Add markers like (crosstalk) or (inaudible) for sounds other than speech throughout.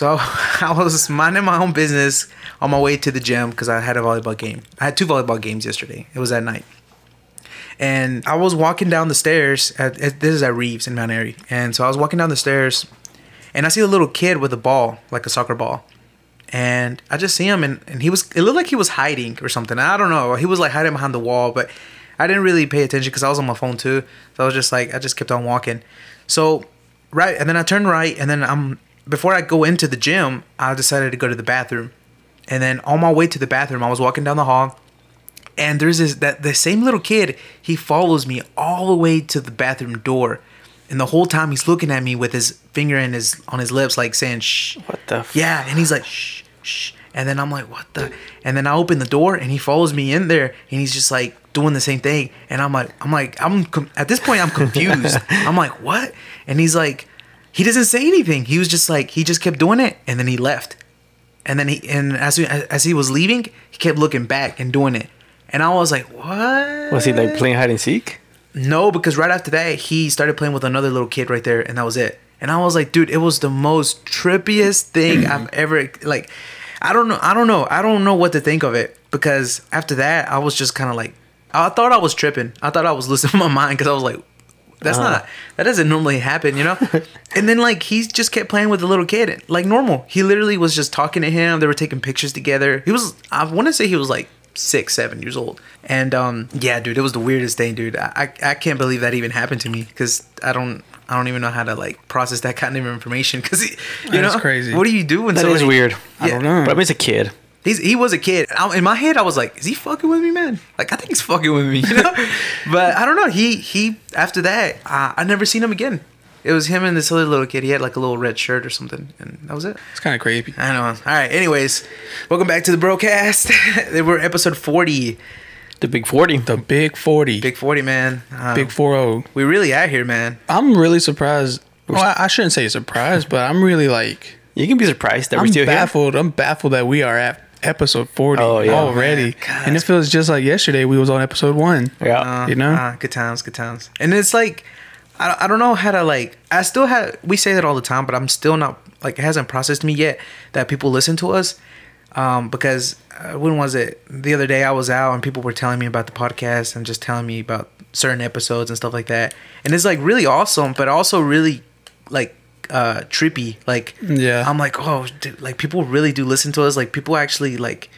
So (laughs) I was minding my own business on my way to the gym because I had a volleyball game. I had two volleyball games yesterday. It was at night. And I was walking down the stairs. At, at, this is at Reeves in Mount Airy. And so I was walking down the stairs and I see a little kid with a ball, like a soccer ball. And I just see him and, and he was, it looked like he was hiding or something. I don't know. He was like hiding behind the wall, but I didn't really pay attention because I was on my phone too. So I was just like, I just kept on walking. So, right. And then I turned right and then I'm, before I go into the gym, I decided to go to the bathroom. And then on my way to the bathroom, I was walking down the hall and there's this that the same little kid he follows me all the way to the bathroom door. And the whole time he's looking at me with his finger in his on his lips like saying shh. What the? F- yeah and he's like shh shh. And then i'm like what the? And then i open the door and he follows me in there and he's just like doing the same thing. And i'm like i'm like i'm com- at this point i'm confused. (laughs) I'm like what? And he's like he doesn't say anything he was just like he just kept doing it and then he left and then he and as he, as he was leaving he kept looking back and doing it and i was like what Was he like playing hide and seek? no, because right after that, he started playing with another little kid right there, and that was it. And I was like, dude, it was the most trippiest thing I've (clears throat) ever like. I don't know. I don't know. I don't know what to think of it because after that, I was just kind of like, I thought I was tripping. I thought I was losing (laughs) my mind because I was like, that's Uh-huh. not that doesn't normally happen, you know. (laughs) and then like he just kept playing with the little kid like normal. He literally was just talking to him. They were taking pictures together. He was I want to say he was like six, seven years old. And um, yeah, dude, it was the weirdest thing, dude. I I, I can't believe that even happened to me because I don't. I don't even know how to like process that kind of information because (laughs) you That's know crazy. What do you do when That is somebody- weird. I don't know. But I mean, it's a kid. He's he was a kid. I, in my head, I was like, "Is he fucking with me, man?" Like I think he's fucking with me, you know. (laughs) but I don't know. He he after that, I, I never seen him again. It was him and this other little kid. He had like a little red shirt or something, and that was it. It's kind of creepy. I know. All right. Anyways, welcome back to the Brocast. they (laughs) were episode forty, The big forty. The big 40. big forty, man. Um, big 40. We really out here, man. I'm really surprised. Well, I, I shouldn't say surprised, but I'm really like You can be surprised that I'm we're still here. baffled. I'm baffled that we are at episode 40 Oh, yeah. already. God, and it feels just like yesterday we was on episode 1. Yeah. Uh, You know? uh, good times, good times. And it's like, I, I don't know how to like. I still have. We say that all the time, but I'm still not like it hasn't processed me yet that people listen to us. Um, because uh, when was it? The other day I was out and people were telling me about the podcast and just telling me about certain episodes and stuff like that. And it's like really awesome, but also really like uh trippy. Like Yeah. I'm like, oh, dude, like people really do listen to us. Like people actually like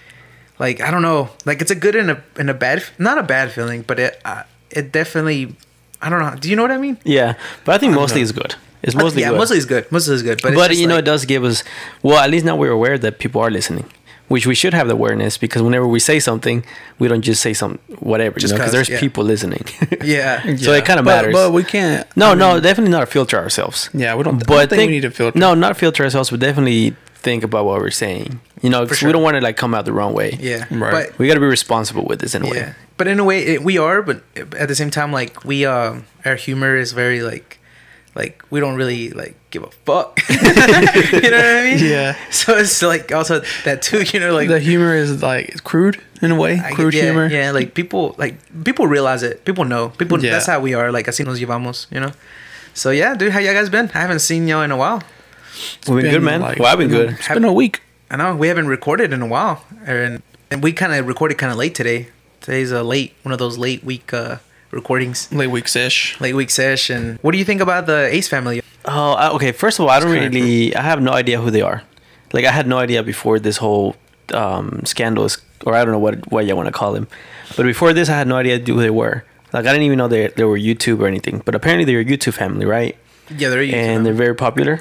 like I don't know, like it's a good and a and a bad, not a bad feeling, but it uh, it definitely, I don't know. Do you know what I mean? Yeah, but I think I mostly know. it's good. It's mostly yeah, good. mostly is good. Mostly is good, but But, you know, it does give us. Well, at least now we're aware that people are listening, which we should have the awareness because whenever we say something, we don't just say some whatever. Just you know, because 'cause, there's yeah. people listening. (laughs) yeah, (laughs) So it kinda matters. But we can't. no, I no, mean, definitely not filter ourselves. Yeah, we don't, I But don't think, we need to filter. No, not filter ourselves, but definitely think about what we're saying. You know, 'cause sure. we don't want to like come out the wrong way. yeah, Right. But We got to be responsible with this in a yeah, way. but in a way, it, we are. But at the same time, like we, um, our humor is very like, like we don't really like give a fuck. (laughs) you know what I mean? Yeah. So it's like also that too. You know, like the humor is like crude in a way. I- crude yeah, humor. Yeah, like people like people realize it. People know. People Yeah. that's how we are. Like así nos llevamos, you know. So yeah, dude, how y'all guys been? I haven't seen y'all in a while. We've been, good, man. like- well, I've been good. It's been a week. I know we haven't recorded in a while, and and we kind of recorded kind of late today. Today's a late one of those late week uh recordings, Late weeks ish. late week And What do you think about the Ace family? Oh, I- okay. First of all, I don't really. I have no idea who they are. Like, I had no idea before this whole um, scandal is, or I don't know what what you want to call them. But before this, I had no idea who they were. Like, I didn't even know they they were YouTube or anything. But apparently, they're a YouTube family, right? Yeah, they're YouTube And they're very popular.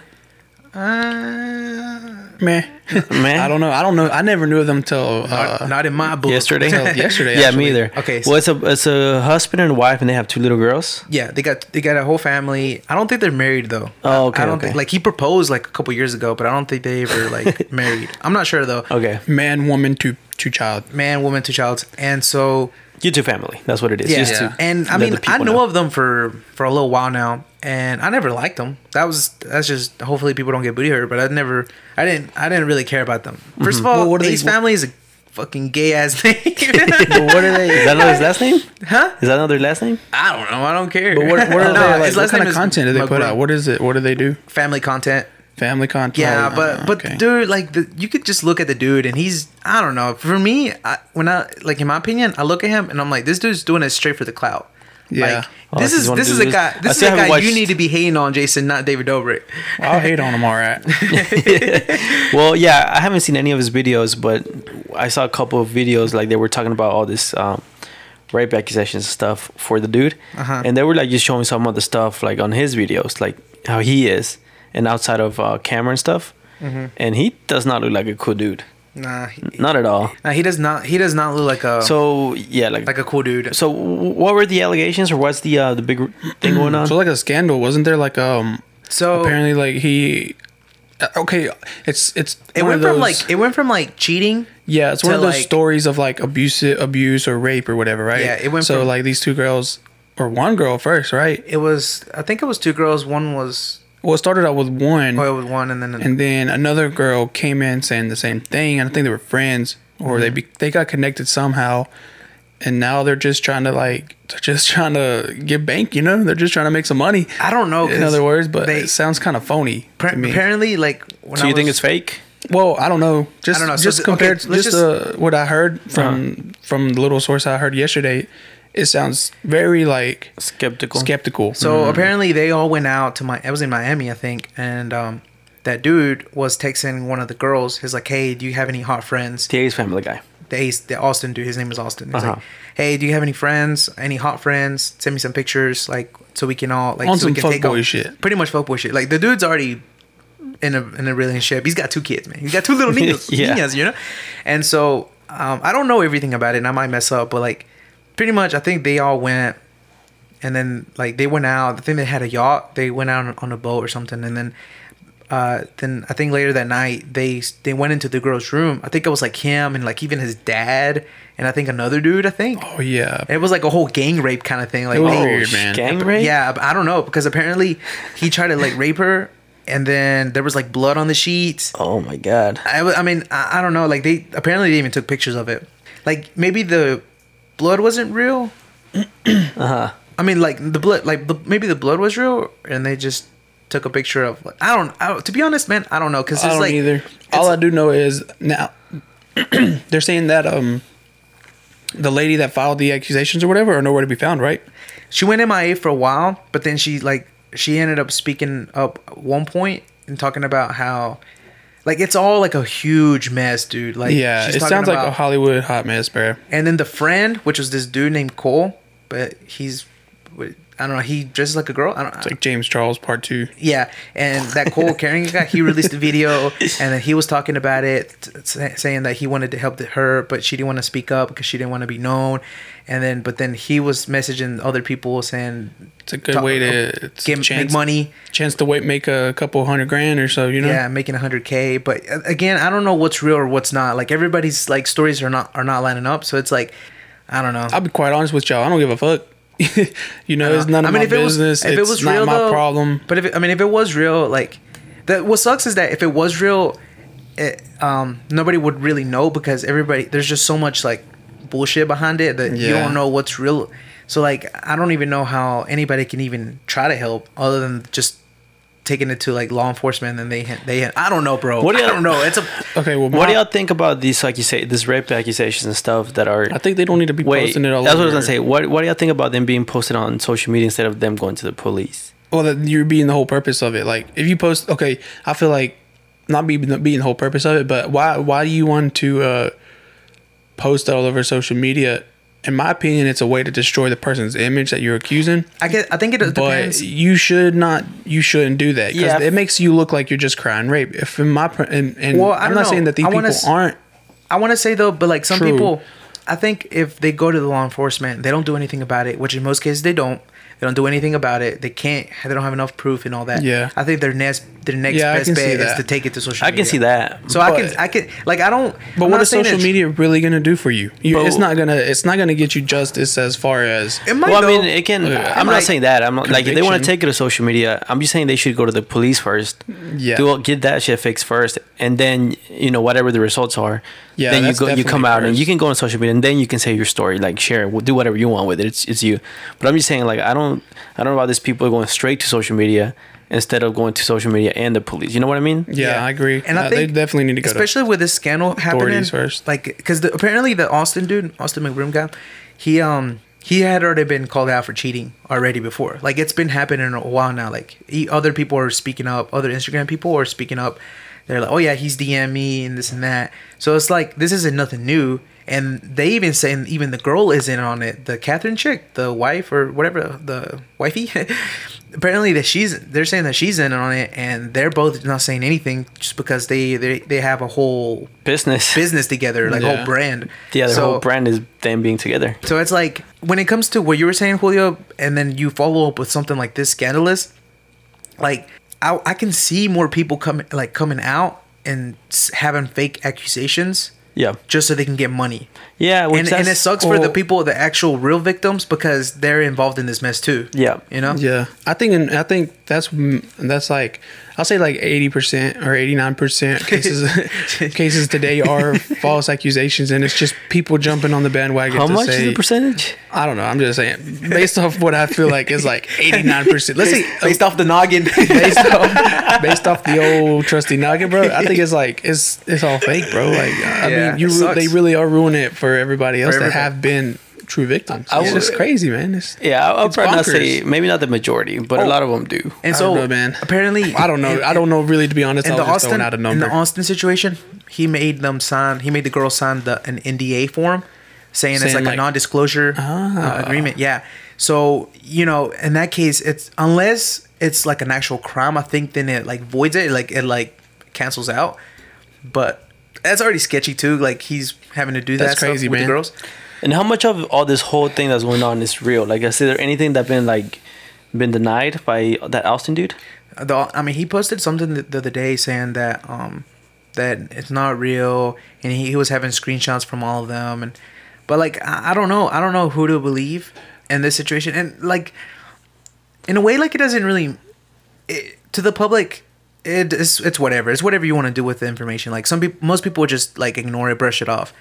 uh, Meh. (laughs) Man, I don't know. I don't know. I never knew of them till not, uh, not in my book. yesterday. (laughs) Yesterday, yeah, actually. me either. Okay, so- Well, it's a it's a husband and wife, and they have two little girls. Yeah, they got they got a whole family. I don't think they're married though. Oh, okay, I don't okay. think like he proposed like a couple years ago, but I don't think they ever like (laughs) married. I'm not sure though. Okay, man, woman, two two child. Man, woman, two child, and so YouTube family. That's what it is. yeah. Just to And I mean, I people know of them for for a little while now, and I never liked them. That was that's just hopefully people don't get booty hurt, but I never, I didn't, I didn't really care about them. Mm-hmm. 1st of all, Well, what are they- Ace family is a fucking gay ass (laughs) name. But what are they? (laughs) Is that not his last name? huh? Is that not their last name? I don't know. I don't care. But what, what are (laughs) No, they, like, what kind of content do they put out? What is it? What do they do? Family content. family content. Yeah, but uh, but okay. dude, like the, you could just look at the dude, and he's I don't know. For me, I, when I like in my opinion, I look at him and I'm like, this dude's doing it straight for the clout. Yeah. Like, Oh, this is this is a guy. This is a guy haven't you need to be hating on, Jason, not David Dobrik. I'll hate on him, all right. (laughs) (laughs) well, yeah, I haven't seen any of his videos, but I saw a couple of videos like they were talking about all this um, rape accusations stuff for the dude, Uh-huh. and they were like just showing some of the stuff like on his videos, like how he is, and outside of uh, camera and stuff, Mm-hmm. and he does not look like a cool dude, Nah, he, not at all. nah, he does not. He does not look like a So yeah, like like a cool dude. so, what were the allegations, or what's the uh, the big thing going on? so like a scandal, wasn't there? Like um, So apparently like he. uh, Okay, it's it's it went of from like it went from like cheating. Yeah, it's one of those like- stories of like abuse, abuse or rape or whatever, right? Yeah, it went So from- like these two girls, or one girl first, right? It was I think it was two girls. One was Well, it started out with one, oh, it was one, and then and then another girl came in saying the same thing, and I think they were friends, or they be, they got connected somehow, and now they're just trying to like they're just trying to get bank, you know? They're just trying to make some money. I don't know. In other words, but they it sounds kind of phony appar- to me. apparently like. When so I you think it's fake? Well, I don't know. Just don't know. So just th- compared let's just, just- uh, what I heard from from the little source I heard yesterday, it sounds very like Skeptical. skeptical. So apparently they all went out to my. I was in Miami, I think, and um, that dude was texting one of the girls. He's like, "Hey, do you have any hot friends?" The Ace Family guy. The Ace, the Austin dude. His name is Austin. He's Uh-huh. like, "Hey, do you have any friends? Any hot friends? Send me some pictures, like so we can all like On so we can take fuckboy off- shit. Pretty much fuckboy shit. Like the dude's already in a in a relationship. He's got two kids, man. He's got two little (laughs) niños, Yeah. niñas, you know. And so um, I don't know everything about it, and I might mess up, but like pretty much, I think they all went, and then like they went out. I think they had a yacht. They went out on, on a boat or something, and then. Uh, then I think later that night they they went into the girl's room. I think it was like him and like even his dad and I think another dude. I think oh yeah, it was like a whole gang rape kind of thing. Like It was they- weird, man. Gang rape? yeah, I don't know because apparently he tried to like rape her, and then there was like blood on the sheets. Oh my god. I, I mean, I, I don't know. Like they apparently they even took pictures of it. Like maybe the blood wasn't real. (clears throat) Uh huh. I mean, like the blood, like the, maybe the blood was real, and they just took a picture of. Like, I don't. I, to be honest, man, I don't know because I it's don't like either. All I do know is now (clears throat) they're saying that um the lady that filed the accusations or whatever are nowhere to be found, right? she went MIA for a while, but then she like she ended up speaking up one point and talking about how like it's all like a huge mess, dude. Like yeah, it sounds like a Hollywood hot mess, bro. And then the friend, which was this dude named Cole, but he's I don't know, he dresses like a girl. I don't It's like James Charles Part Two. yeah, and that Cole carrying guy, he released a video, and then he was talking about it, saying that he wanted to help her, but she didn't want to speak up because she didn't want to be known. And then, but then he was messaging other people saying, It's a good Talk- way to "Get make money." chance to wait make a couple hundred grand or so, you know? Yeah, making 100k. But uh, again, I don't know what's real or what's not. Like everybody's like stories are not are not lining up. So it's like, I don't know. I'll be quite honest with y'all. I don't give a fuck. (laughs) you know, it's none of I mean, my if it was- business. if it it's was not real, my though- problem. But if it, I mean, if it was real, like that, what sucks is that if it was real, it, um, nobody would really know because everybody there's just so much like bullshit behind it that you don't know what's real. So like, I don't even know how anybody can even try to help other than just taking it to like law enforcement and they they I don't know, bro. What do I don't know. It's a Okay, well, What do y'all think about these, like you say, this rape accusations and stuff that are? I think they don't need to be Wait, posting it all that's what I was gonna say. What What do y'all think about them being posted on social media instead of them going to the police? Well, that you're being the whole purpose of it. Like, if you post, okay, I feel like not be being the whole purpose of it, but why why do you want to uh, post all over social media? In my opinion, it's a way to destroy the person's image that you're accusing. I get. I think it But depends. you should not. You shouldn't do that because Yeah. it makes you look like you're just crying rape. If in my and, and Well, I I'm don't know. saying that these I people s- aren't. I want to say though, but like some True. people, I think if they go to the law enforcement, they don't do anything about it, which in most cases they don't. They don't do anything about it. They can't. They don't have enough proof and all that. Yeah. I think their next their next Yeah, best bet is to take it to social. I media. can see that. So I can I can like I don't. But I'm what not is saying social media really gonna do for you? you But- it's not gonna. It's not gonna get you justice as far as. It might. well, I mean, it can. Yeah. I'm might- not saying that. I'm not, like if they want to take it to social media. I'm just saying they should go to the police first. Yeah. Do get that shit fixed first, and then you know whatever the results are. Yeah, Then you go. You come definitely out and you can go on social media, and then you can say your story, like share, do whatever you want with it. It's it's you. But I'm just saying, like I don't I don't know about these people are going straight to social media instead of going to social media and the police. You know what I mean? Yeah, Yeah. I agree. And I Uh, think they definitely need to go especially with this scandal happening authorities first. like because apparently the austin dude austin mcbroom guy he um he had already been called out for cheating already before like it's been happening a while now like he, other people are speaking up other instagram people are speaking up they're like oh yeah he's dm me and this and that so it's like this isn't nothing new and they even saying even the girl is in on it the catherine chick the wife or whatever the wifey (laughs) apparently that she's they're saying that she's in on it and they're both not saying anything just because they they, they have a whole Business. (laughs) business together like Yeah. whole brand Yeah, the so, whole brand is them being together. so it's like when it comes to what you were saying julio and then you follow up with something like this scandalous like i, I can see more people coming like coming out and having fake accusations Yeah. just so they can get money. Yeah, which and, and it that's- sucks for the people the actual real victims because they're involved in this mess too. Yeah. you know? Yeah, I think and I think that's that's like I'll say like eighty percent or eighty nine percent cases (laughs) cases today are false accusations, and it's just people jumping on the bandwagon. How much say, is the percentage? I don't know. I'm just saying based off what I feel like is like eighty nine percent. Let's say based off the noggin (laughs) based off based off the old trusty nugget, bro. I think it's like it's it's all fake, bro. Like I Yeah, mean, you re- they really are ruining it for everybody else that everybody. have been true victims. I it's just crazy, man. It's, Yeah, I'll, I'll It's probably not say maybe not the majority, but a Oh. lot of them do. and I so don't know, man. apparently I don't know. in- I don't know really to be honest. in the just Austin out a in the Austin situation, he made them sign. He made the girl sign the an NDA form, saying, it's like, like- a non-disclosure Ah. uh, agreement. Yeah. So you know, in that case, it's unless it's like an actual crime. I think then it like voids it. Like it like cancels out. But that's already sketchy too. Like he's having to do that That's stuff crazy, with man. the girls. And how much of all this whole thing that's going on is real? Like, is there anything that been like been denied by that Austin dude? The, I mean, he posted something the, the other day saying that um that it's not real, and he, he was having screenshots from all of them, and but like I, I don't know, I don't know who to believe in this situation, and like in a way, like it doesn't really it, to the public. It, it's it's whatever. It's whatever you want to do with the information. Like some people, most people just like ignore it, brush it off.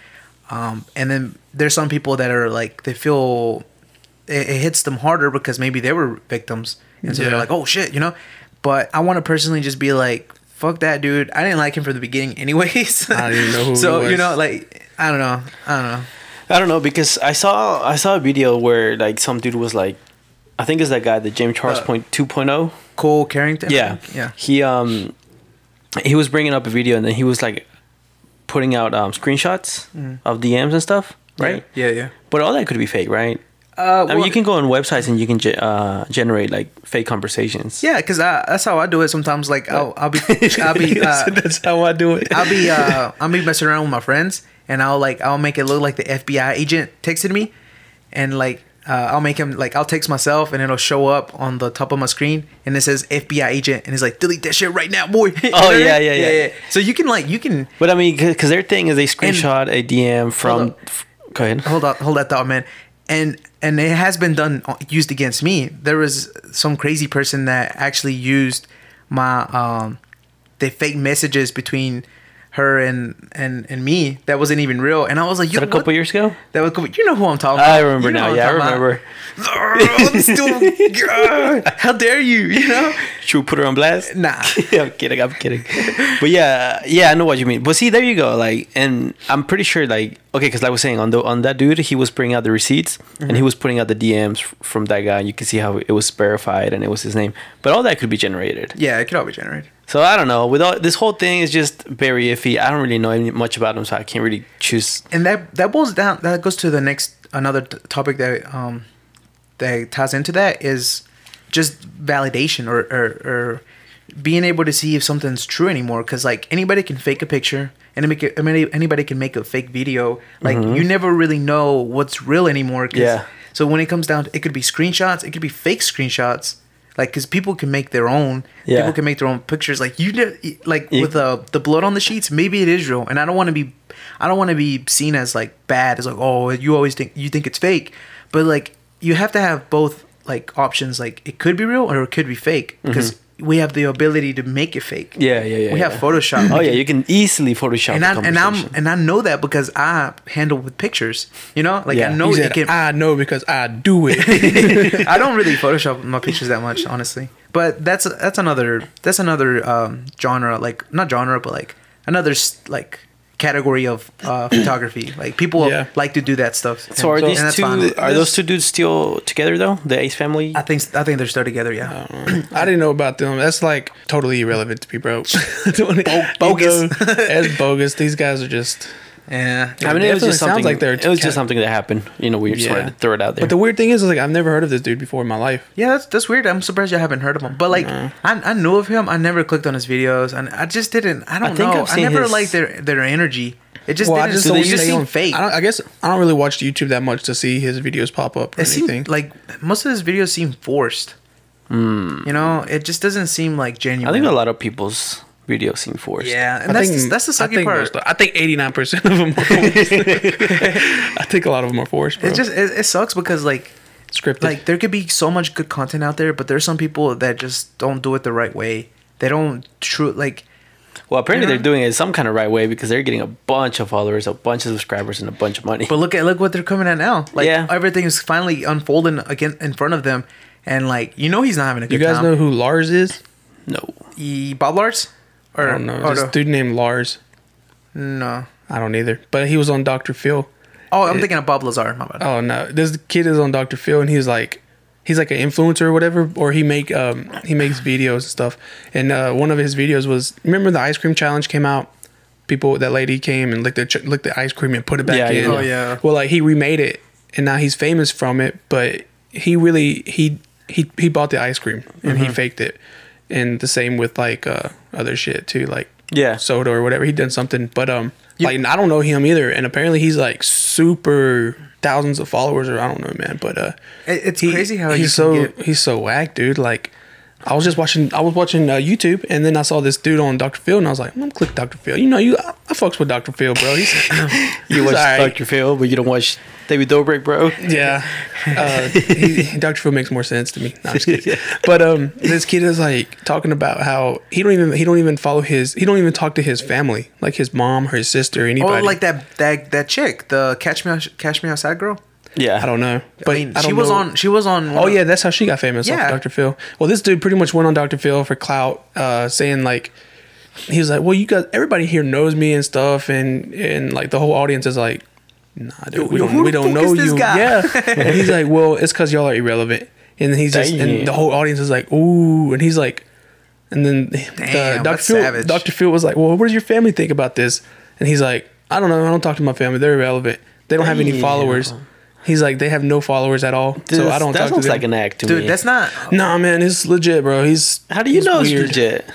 Um, and then there's some people that are like they feel it, it hits them harder because maybe they were victims, and so they're like, oh shit, you know. But I want to personally just be like, fuck that dude. I didn't like him from the beginning, (laughs) anyways. I didn't know who so you know, like I don't know, I don't know. I don't know because I saw I saw a video where like some dude was like, I think it's that guy, the James Charles Uh, point two oh. Cole Carrington. Yeah, yeah. He um, he was bringing up a video and then he was like, putting out um screenshots of DMs and stuff, right? Yeah, yeah. But all that could be fake, right? Uh, I mean, you can go on websites and you can ge- uh, generate like fake conversations. Yeah, because that's how I do it sometimes. Like I'll, I'll be, I'll be, (laughs) uh, That's how I do it. I'll be, uh, (laughs) I'll be messing around with my friends, and I'll like, I'll make it look like the FBI agent texted me, and like, uh, I'll make him like, I'll text myself, and it'll show up on the top of my screen, and it says FBI agent, and it's like, delete that shit right now, boy. (laughs) oh know I yeah, yeah, yeah. So you can like, you can But I mean, because their thing is they screenshot a DM from. F- Go ahead. hold on, hold that thought, man. And and it has been done uh, used against me. There was some crazy person that actually used my um the fake messages between her and and and me that wasn't even real. And I was like, that a couple years ago? That was, you know who I'm talking About. I remember You know now. Yeah, I remember. Still- (laughs) how dare you? You know? Should we put her on blast? Nah. (laughs) I'm kidding. I'm kidding. But yeah, yeah, I know what you mean. But see, there you go. Like, and I'm pretty sure, like, okay, because like I was saying, on the on that dude, he was bringing out the receipts and he mm-hmm. was putting out the DMs from that guy. You can see how it was verified and it was his name. But all that could be generated. Yeah, it could all be generated. So I don't know. With all this whole thing is just very iffy. I don't really know any- much about him, so I can't really choose. and that that boils down that goes to the next another t- topic that um that ties into that is just validation or or, or being able to see if something's true anymore because like anybody can fake a picture and make it, anybody can make a fake video like you never really know what's real anymore 'cause- Yeah. so when it comes down to it could be screenshots it could be fake screenshots like because people can make their own Yeah. people can make their own pictures. Like you know like You- with the the blood on the sheets maybe it is real and i don't want to be i don't want to be seen as like bad as like oh you always think you think it's fake. But like you have to have both like options. Like it could be real or it could be fake because mm-hmm. We have the ability to make it fake. Yeah, yeah, yeah. We have yeah. Photoshop. Oh yeah, you can easily Photoshop. and the I and I'm and I know that because I handle with pictures. You know, like Yeah. I know He it can. I know because I do it. (laughs) I don't really (laughs) Photoshop my pictures that much, honestly. But that's that's another that's another um, genre, like not genre, but like another like category of uh, (clears throat) photography. Like people Yeah. like to do that stuff. So are And these two? fine. Are those two dudes still together though? The Ace family. I think I think they're still together. Yeah. (clears throat) I didn't know about them. That's like totally irrelevant to me, bro. (laughs) (laughs) bogus. You know, That's bogus. These guys are just. Yeah. I mean, it was definitely just sounds something. like they're it was just something that happened. You know, we just wanted to throw it out there. But the weird thing is, is like I've never heard of this dude before in my life. Yeah, that's that's weird. I'm surprised you haven't heard of him. But like, I, I knew of him. I never clicked on his videos, and I just didn't. I don't think know. I never his- liked their their energy. It just Well, I didn't. just they just seem fake. I, don't, I guess I don't really watch YouTube that much to see his videos pop up or It anything. seemed like most of his videos seem forced. Hmm. You know, it just doesn't seem like genuine. I think a lot of people's videos seem forced. Yeah, and I that's think the, that's the I sucky think part. most- I think eighty nine percent of them. Are. (laughs) (laughs) I think a lot of them are forced, bro. It just it, it sucks because like scripted. like there could be so much good content out there, but there's some people that just don't do it the right way. They don't true like Well, apparently You know? they're doing it some kind of right way because they're getting a bunch of followers, a bunch of subscribers, and a bunch of money. But look at look what they're coming at now. Like Yeah. everything is finally unfolding again in front of them, and like you know he's not having a you guys time. know who Lars is? no. He, Bob Lars? Or I don't know. or this no. dude named Lars. no. I don't either. But he was on Dr. Phil. Oh, I'm It- thinking of Bob Lazar. My bad. Oh no, this kid is on Dr. Phil, and he's like, he's like an influencer or whatever, or he make um he makes videos and stuff. And uh, one of his videos was remember the ice cream challenge came out. People, that lady came and licked the ch- licked the ice cream and put it back Yeah, in. yeah. Oh, yeah. Well, like he remade it, and now he's famous from it. But he really he he he bought the ice cream and Mm-hmm. he faked it. And the same with like uh other shit too, like Yeah. soda or whatever. He done something, but um, like I don't know him either. And apparently he's like super thousands of followers, or I don't know, man. But uh, it's he- crazy how he's so get- he's so whack, dude. Like. I was just watching. I was watching uh, YouTube, and then I saw this dude on Dr. Phil, and I was like, "I'm gonna click Dr. Phil." You know, you I, I fucks with Dr. Phil, bro. He's, (laughs) (laughs) You he's watch alright. Dr. Phil, but you don't watch David Dobrik, bro. Yeah, uh, he, (laughs) Dr. Phil makes more sense to me. No, I'm just kidding. But um, this kid is like talking about how he don't even he don't even follow his he don't even talk to his family, like his mom or his sister, or Oh, like that that that chick, the Catch Me Catch Me Outside girl. Yeah. I don't know, but I mean, I she was know. on. She was on. Oh yeah, that's how she got famous. Yeah. Dr. Phil. Well, this dude pretty much went on Dr. Phil for clout, uh, saying like he was like, "Well, you guys, everybody here knows me and stuff," and and like the whole audience is like, "Nah, dude, we don't who we don't know you." guy? Yeah, (laughs) and he's like, "Well, it's because y'all are irrelevant," and then he's just and the whole audience is like, "Ooh," and he's like, and then the, Dr. Phil, savage. Dr. Phil was like, "Well, what does your family think about this?" And he's like, "I don't know. I don't talk to my family. They're irrelevant. They don't have any Damn. followers." He's like, they have no followers at all, so I don't that talk to sounds them. like an act to dude, me. that's not. Nah, man, it's legit, bro. He's How do you he's know it's legit?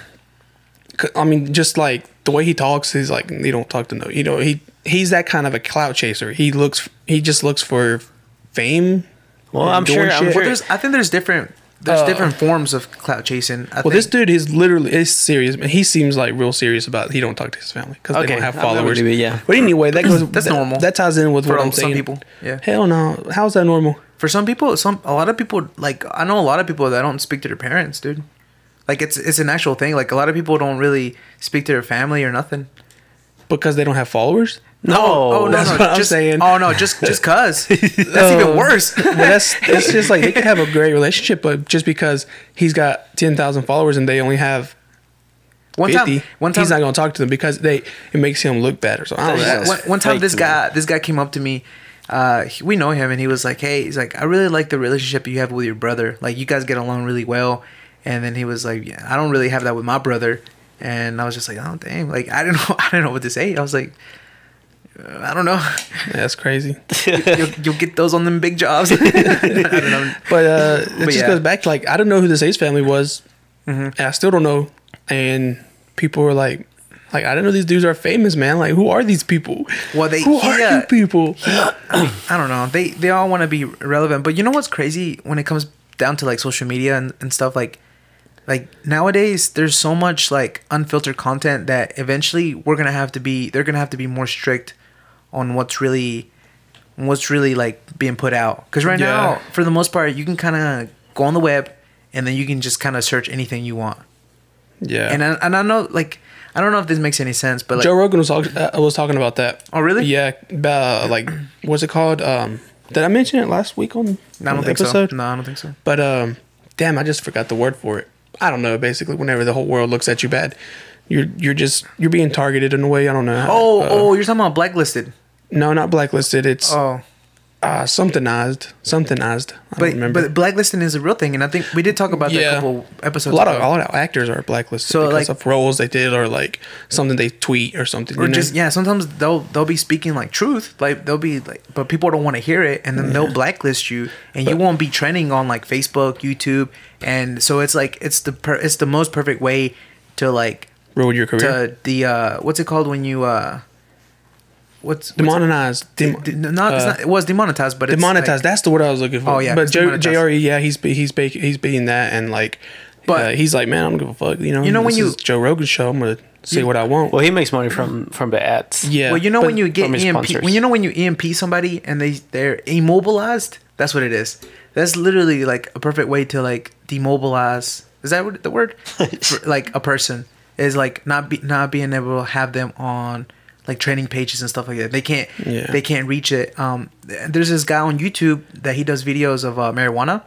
I mean, just like the way he talks, he's like he don't talk to no. You know, he he's that kind of a clout chaser. He looks, he just looks for fame. Well, I'm sure. I'm sure. Well, there's. I think there's different. There's Uh, different forms of clout chasing. I Well, think. this dude is literally is serious. He seems like real serious about. It. He don't talk to his family because Okay, they don't have followers. it, yeah. But anyway, that goes. (clears throat) That's that- normal. That ties in with For what I'm some saying. people, yeah. Hell no. How's that normal? For some people, some a lot of people like I know a lot of people that don't speak to their parents, dude. Like it's it's an actual thing. Like a lot of people don't really speak to their family or nothing. Because they don't have followers. no, oh no, that's no, what I'm just saying. oh no, just just (laughs) cause that's even Oh. worse. That's that's just like they could have a great relationship, but just because he's got ten thousand followers and they only have One fifty, time, one time, he's not gonna talk to them because they it makes him look bad or something. I don't know. One, one time this to me. guy this guy came up to me uh he- we know him and he was like hey he's like i really like the relationship you have with your brother like you guys get along really well and then he was like yeah i don't really have that with my brother and i was just like oh dang like i didn't (laughs) know i didn't know what to say i was like uh, i don't know Yeah, that's crazy. (laughs) you'll, you'll get those on them big jobs (laughs) i don't know But uh, it But just yeah. goes back to like I don't know who this Ace family was, Mm-hmm. and I still don't know. And people were like, like I didn't know these dudes are famous, man. Like who are these people? Well, they- who he, are uh, you people? (clears throat) I don't know. They they all want to be relevant, but you know what's crazy when it comes down to like social media and, and stuff like like nowadays there's so much like unfiltered content that eventually we're gonna have to be they're gonna have to be more strict on what's really what's really like being put out because right Yeah. now for the most part you can kind of go on the web and then you can just kind of search anything you want Yeah. And I, and I know like I don't know if this makes any sense, but like Joe Rogan was uh, was talking about that. Oh, really? Yeah, about like what's it called? Um, did I mention it last week on, I on don't the think episode? so. No, I don't think so. But um, damn, I just forgot the word for it. I don't know. Basically, whenever the whole world looks at you bad, you're you're just you're being targeted in a way. I don't know. how- Oh, uh, oh, you're talking about blacklisted. no, not blacklisted. It's Oh, uh, somethingized, somethingized. I but don't remember. but blacklisting is a real thing, and I think we did talk about that Yeah. a couple a episodes. lot of a lot of actors are blacklisted So, because like- of roles they did or like something they tweet or something. or know? just yeah sometimes they'll they'll be speaking like truth like they'll be like but people don't want to hear it and then they'll blacklist you and you won't be trending on like facebook youtube and so it's like it's the per- it's the most perfect way to like ruin your career. to the uh what's it called when you uh what's, what's Demonetized. Dem- D- not, uh, not, it was demonetized, but it's demonetized. like- that's the word I was looking for. Oh, yeah, but J- JRE, yeah, he's be- he's be- he's being that, and like, But- but he's like, man, I don't give a fuck. You know, You know when this you- Joe Rogan show, I'm gonna say what I want. Well, he makes money from from the ads. yeah, well, you know but- when you get from his EMP, sponsors. when you know when you EMP somebody and they they're immobilized. That's what it is. That's literally like a perfect way to like demobilize. Is that what the word? (laughs) For, like a person is like not be not being able to have them on like training pages and stuff like that. They can't Yeah. they can't reach it. Um, there's this guy on YouTube that he does videos of uh, marijuana,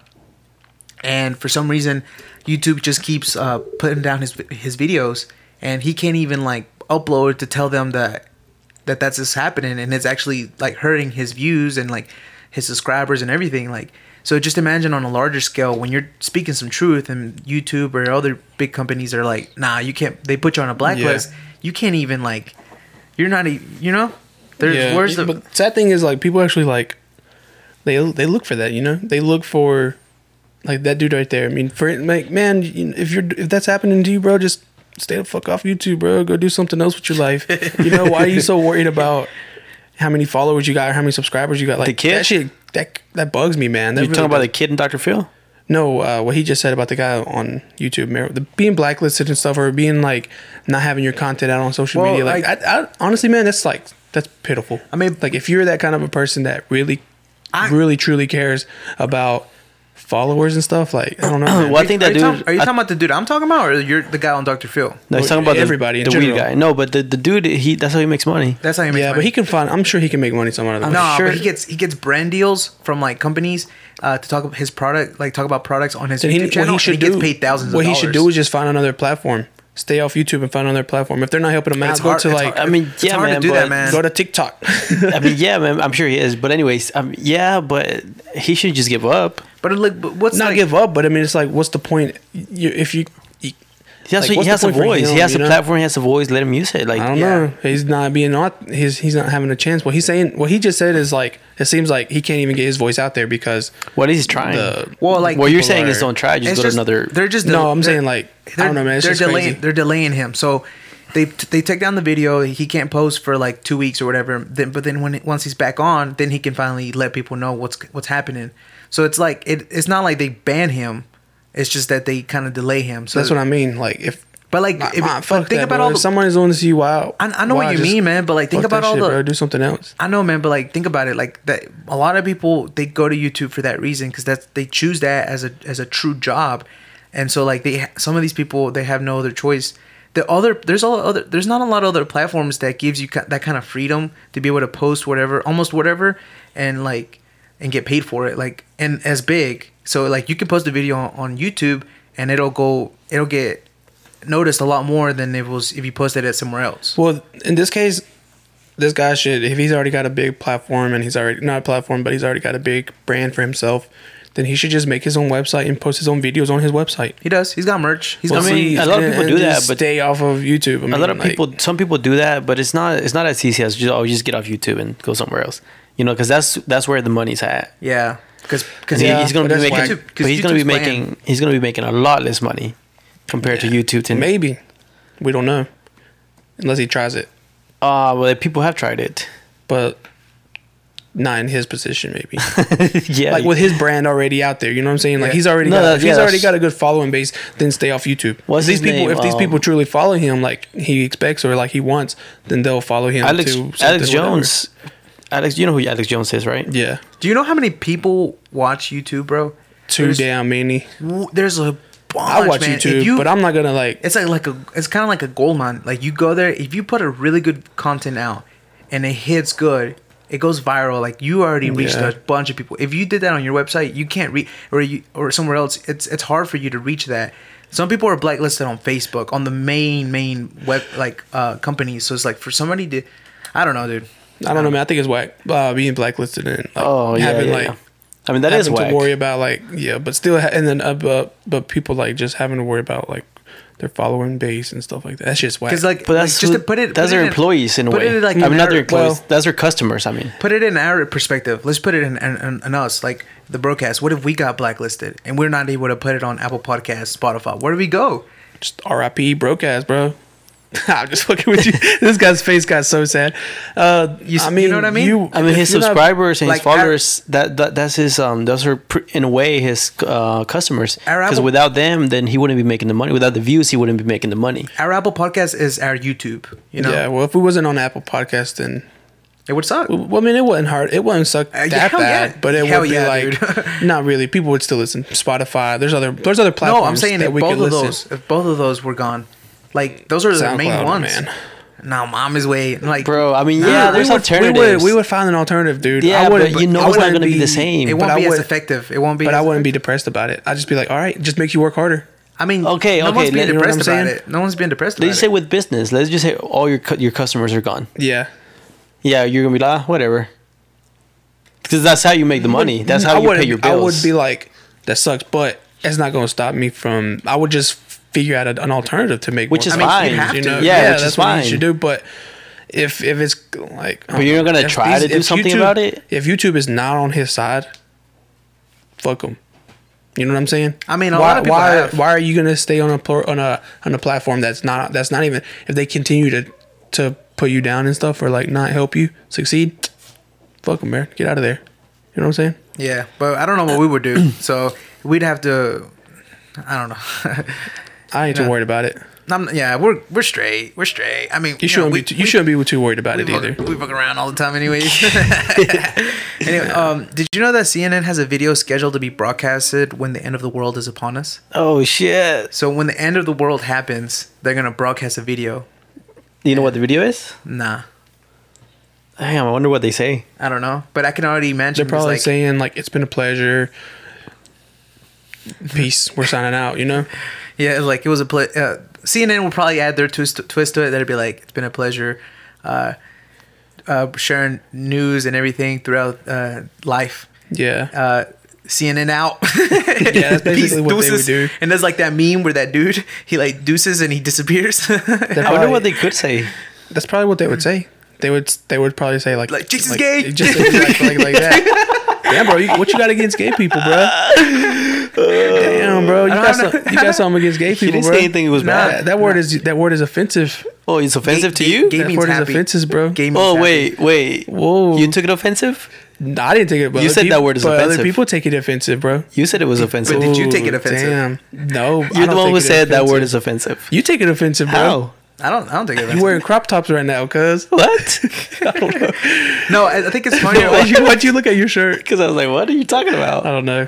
and for some reason, YouTube just keeps uh, putting down his his videos, and he can't even like upload to tell them that that that's just happening, and it's actually like hurting his views and like his subscribers and everything. Like, so just imagine on a larger scale when you're speaking some truth, and YouTube or other big companies are like, nah, you can't. They put you on a blacklist. You can't even like, you're not even, you know. There's yeah. where's the but sad thing is like people actually like they they look for that. You know, they look for like that dude right there. I mean, for like man, if you're if that's happening to you, bro, just stay the fuck off YouTube, bro. Go do something else with your life. you know, why are you so (laughs) worried about how many followers you got or how many subscribers you got? Like The kid? that shit that that bugs me, man. That You really talking about the kid and Dr. Phil? No, uh, what he just said about the guy on YouTube, the being blacklisted and stuff, or being like not having your content out on social Well, media. Like, like- I, I, honestly, man, that's like that's pitiful. I mean- like if you're that kind of a person that really, I- really truly cares about followers and stuff, like I don't know. (clears throat) man. Well, I think are that you, dude. talking, are you I- talking about the dude I'm talking about, or you're the guy on Dr. Phil? no, he's talking about the- everybody in the, weed guy. No, but the, the dude, he that's how he makes money. That's how he makes money. yeah, money. but he can find. I'm sure he can make money some other way. no, sure. but he gets he gets brand deals from like companies uh, to talk about his product, like talk about products on his Then he, YouTube what channel. he should and he do, gets paid thousands. What of he should do is just find another platform. Stay off YouTube and find another platform. If they're not helping him out, It's go hard- to it's like hard. I mean, It's yeah, hard to do that, man. go to TikTok. I mean, (laughs) yeah, man, I'm sure he is. But anyways, um, yeah, but he should just give up. But look, but what's not like, give up, but I mean, it's like, what's the point? You, if you, you He has, Like, he has a voice. him, he has a know? platform. He has a voice. Let him use it. Like, I don't Yeah. know, he's not being not he's he's not having a chance. What he's saying, what he just said is like, it seems like he can't even get his voice out there because what is he trying? the well, like what you're people saying is don't try. Just it's go to another. They're just no, I'm saying like I they're- don't know, man. It's they're just delaying. crazy. They're delaying him. So they they take down the video. He can't post for like two weeks or whatever. Then, but then when once he's back on, then he can finally let people know what's what's happening. So it's like it, it's not like they ban him. It's just that they kind of delay him. So That's what I mean. Like if But like, nah, if, nah, but think that, about bro. all if someone is on to see you out. I, I know why what you mean, man. But like, think about all shit, the. bro. Do something else. I know, man, but like think about it. Like that, a lot of people they go to YouTube for that reason because that's they choose that as a as a true job, and so like they some of these people they have no other choice. The other there's all other there's not a lot of other platforms that gives you that kind of freedom to be able to post whatever almost whatever and like and get paid for it like and as big. So like you can post a video on, on YouTube and it'll go it'll get noticed a lot more than if it was if you posted it somewhere else. Well, in this case, this guy should if he's already got a big platform and he's already not a platform, but he's already got a big brand for himself. Then he should just make his own website and post his own videos on his website. He does. He's got merch. He's Well, got I mean, a lot of people and do that, just but- stay off of YouTube. I mean, a lot of like, people, some people do that, but it's not. It's not as easy as just oh, just get off YouTube and go somewhere else. You know, because that's that's where the money's at. Yeah, because because Yeah, he's gonna but be making, but he's gonna be making, he's gonna be making a lot less money compared to YouTube. Maybe we don't know unless he tries it, Ah, well, people have tried it. but not in his position. Maybe (laughs) yeah, like with his brand already out there. You know what I'm saying? Like Yeah. he's already No, got, if yeah, he's already got a good following base. Then stay off YouTube. What's these people, name? if these Um, people truly follow him like he expects or like he wants, then they'll follow him. Alex Alex whatever. Jones. Alex, you know who Alex Jones is, right? Yeah, Do you know how many people watch YouTube, bro? too There's- damn many. w- There's a bunch. I watch man. YouTube, you- but I'm not gonna like. It's like like a it's kind of like a gold mine. Like you go there, if you put a really good content out and it hits good, it goes viral. Like you already reached Yeah. a bunch of people. If you did that on your website, you can't reach or you or somewhere else. It's it's hard for you to reach that. Some people are blacklisted on Facebook on the main main web like uh companies. So it's like for somebody to, I don't know, dude. I don't know, man. I think it's whack. Uh, being blacklisted and like, Oh yeah, having yeah, like yeah. I mean that is having whack. to worry about like yeah, but still, ha- and then uh, but but people like just having to worry about like their following base and stuff like that. That's just whack. Because like, But like, that's just who- to put it. That's put their it employees in a put way. it like I mean, in not their employees. well- that's their customers. I mean, put it in our perspective. Let's put it in in, in, in us, like the Brocast. What if we got blacklisted and we're not able to put it on Apple Podcasts, Spotify? Where do we go? just R.I.P. Brocast, bro. (laughs) I'm just fucking with you. (laughs) this guy's face got so sad. Uh, You s- I you know what I mean? You, I mean, his you're not- subscribers and his like, our- followers. that, that that's his um. Those are pr- in a way his uh, customers. Our Because without them, then he wouldn't be making the money. Without the views, he wouldn't be making the money. Our Apple Podcast is our YouTube. You know, yeah. Well, if we wasn't on Apple Podcast, then it would suck. well, I mean, it wasn't hard. It wouldn't suck Uh, that hell yeah. bad, but it Hell would be yeah, like (laughs) not really. People would still listen. Spotify. There's other. There's other platforms. No, I'm saying that if we both could of listen. those, if both of those were gone, like those are the main ones. man. Now, mom is way like, Bro, I mean, Nah, yeah, there's we would, alternatives. We would, we would find an alternative, dude. Yeah, but you know I it's not gonna be the same. it won't be as would- effective. It won't be. But as I wouldn't be depressed about it. I'd just be like, all right, just makes you work harder. I mean, Okay, no okay, one's being let- you know what I'm depressed about it. No one's being depressed Let's just say it. with business. Let's just say all your your customers are gone. Yeah. Yeah, you're gonna be like, ah, whatever. Because that's how you make the money. That's how I you pay your bills. I would be like, that sucks, but it's not going to stop me from. I would just figure out a, an alternative to make, Which more is money, fine. you have You to. know? Yeah, Yeah, which is that's what you should do. But if if it's like, But you're not gonna try to do something YouTube- about it? If YouTube is not on his side, fuck him. You know what I'm saying? I mean, a why, lot of people why, have. why are you gonna stay on a on a on a platform that's not that's not even if they continue to to put you down and stuff or like not help you succeed? Fuck them, man. Get out of there. You know what I'm saying? Yeah, but I don't know what we would do. (clears throat) so we'd have to. I don't know. (laughs) I ain't Yeah. too worried about it. I'm, yeah, we're we're straight. We're straight. I mean, You know, shouldn't we- be. Too, you we- shouldn't be too worried about we it fuck, either. we fuck around all the time, anyways. (laughs) (laughs) anyway, um, did you know that CNN has a video scheduled to be broadcasted when the end of the world is upon us? oh shit! So when the end of the world happens, they're gonna broadcast a video. You know what the video is? Nah, Damn, I wonder what they say. I don't know, but I can already imagine. They're probably like, saying like it's been a pleasure. Peace. We're signing out. You know. Yeah, like it was a play. Uh, CNN will probably add their twist twist to it. That'd be like, it's been a pleasure, uh, uh, sharing news and everything throughout uh, life. Yeah. Uh, CNN out. (laughs) Yeah, that's basically what they would do. And there's like that meme where that dude he like deuces and he disappears. They're I wonder what they could say. That's probably what they would say. They would. They would probably say like Like, Jesus gay. Just like, like, like that. (laughs) Damn, bro. You, what you got against gay people, bro? (laughs) Damn, bro. You got some, you got something (laughs) against gay people. He people, didn't bro. say anything. It was Nah, bad. that word is that word is offensive. Oh, it's offensive Gay- to you? gay- That means word is offensive, bro. Gay means oh happy. wait, wait. Whoa. You took it offensive? Nah, I didn't take it. But You other said that word is but offensive. Other people take it offensive, bro. You said it was offensive. But did you take it offensive? Damn. No, You're the one who it said that word is offensive. You take it offensive, bro. How? I don't. I don't think it. You wearing crop tops right now, cuz. (laughs) What? (laughs) No, I, I think it's funny. why'd, you, why'd you look at your shirt? Because I was like, what are you talking about? I don't know.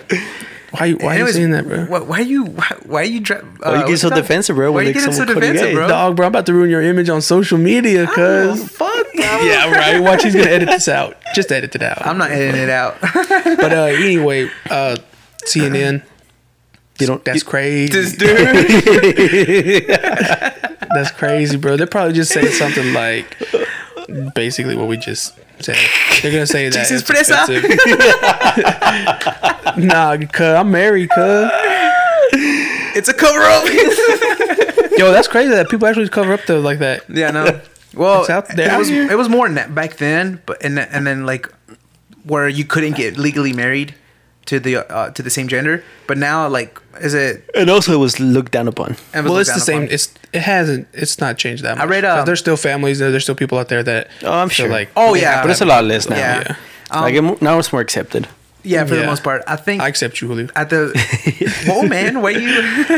Why you why Anyways, you saying that, bro? Why, why you? Why, why you? Dra- uh, Why you get so it defensive, bro, Why when you they- getting so someone call you defensive, gay? bro? Dog, bro, I'm about to ruin your image on social media, Oh, cuz. fuck, (laughs) bro. Yeah, right. Watch, he's gonna edit this out. Just edit it out. I'm not editing it out. (laughs) But uh, anyway, uh, CNN. You don't. That's you- crazy. this (laughs) dude. That's crazy, bro. They're probably just saying something like basically what we just said. They're gonna say (laughs) that. Jesus presa. (laughs) nah, cuz I'm married, cuz. It's a cover up. (laughs) Yo, that's crazy that people actually cover up though like that. yeah, no. Well, It's out there. it was it was more back then, but and and then like where you couldn't get legally married to the uh, to the same gender, but now like is it? and also, it was looked down upon. it well, it's looked the same. upon? It's it hasn't. It's not changed that much. I read, 'Cause um, there's still families. There, there's still people out there that. Oh, I'm feel sure. Like, Oh, yeah. But it's a lot less now. yeah. yeah. Um, like it, now it's more accepted. yeah, for the most part. I think I accept you, Julio. at the (laughs) whoa man, why you?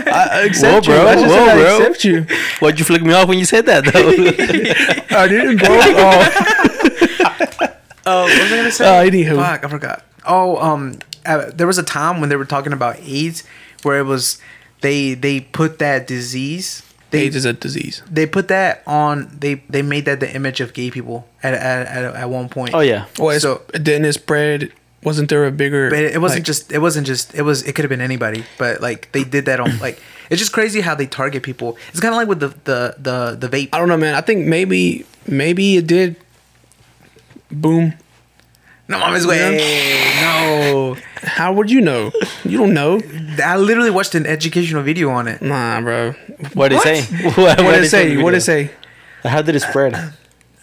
I (laughs) accept Whoa, you. bro. I just Whoa, said I bro. accept you. Why'd you flick me off when you said that, though? (laughs) I didn't, bro. Oh, Oh, what was I gonna say? Uh, anywho. Fuck, I forgot. Oh, um, uh, there was a time when they were talking about AIDS, where it was they they put that disease. They AIDS is a disease. they put that on. They they made that the image of gay people at at at, at one point. Oh yeah. Well, it's, So- then it spread. Wasn't there a bigger? But it wasn't like- just. It wasn't just. It was. It could have been anybody. But like they did that on. (clears throat) Like it's just crazy how they target people. It's kind of like with the the the the vape. I don't know, man. I think maybe maybe it did. Boom. No, mama's way. No. How would you know? You don't know. I literally watched an educational video on it. Nah, bro. What did What? it say? (laughs) what, What did did it say? What did it say? How did it spread?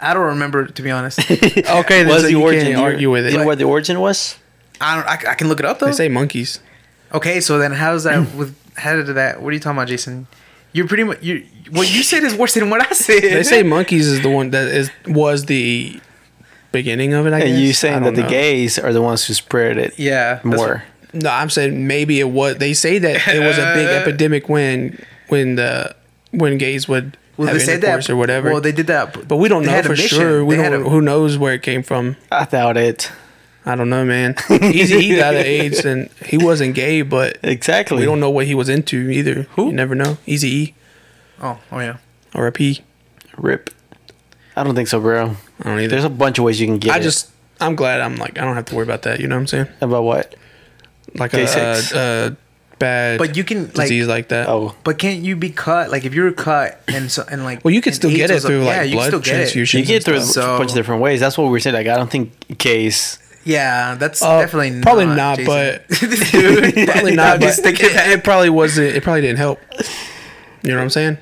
I don't remember to be honest. (laughs) Okay, then What's so the you origin? can't argue with it. You know it. where the origin was? I don't. I, I can look it up though. They say monkeys. Okay, so then how's that with how to that? What are you talking about, Jason? You're pretty much you. What you said is worse than what I said. They say (laughs) monkeys is the one that is was the beginning of it. I guess. And you I saying that don't the gays are the ones who spread it Yeah, that's more? No, I'm saying maybe it was. They say that it was a big (laughs) epidemic when when the when gays would Well, have they said that intercourse or whatever. Well, they did that, but we don't know for sure. We don't. a- who knows where it came from? I doubt it. I don't know, man. Eazy (laughs) he died of AIDS, and he wasn't gay, but Exactly. we don't know what he was into either. Who? You never know. Easy E Oh, oh yeah. or a P. Rip. I don't think so, bro. I don't either. There's a bunch of ways you can get I it. just. I'm glad I'm like I don't have to worry about that. You know what I'm saying? about what? Like Gay a, sex. a, a bad But you can like. disease like that. Oh, But can't you be cut? Like if you're cut and so and like. Well, you can still get it through like you blood still get it. transfusions. you get and through a stuff. So- bunch of different ways. That's what we are saying. Like, I don't think case. Yeah, that's Uh, definitely probably not, not, Jason. but- (laughs) (laughs) probably not. But it, it probably wasn't. It probably didn't help. You know what I'm saying?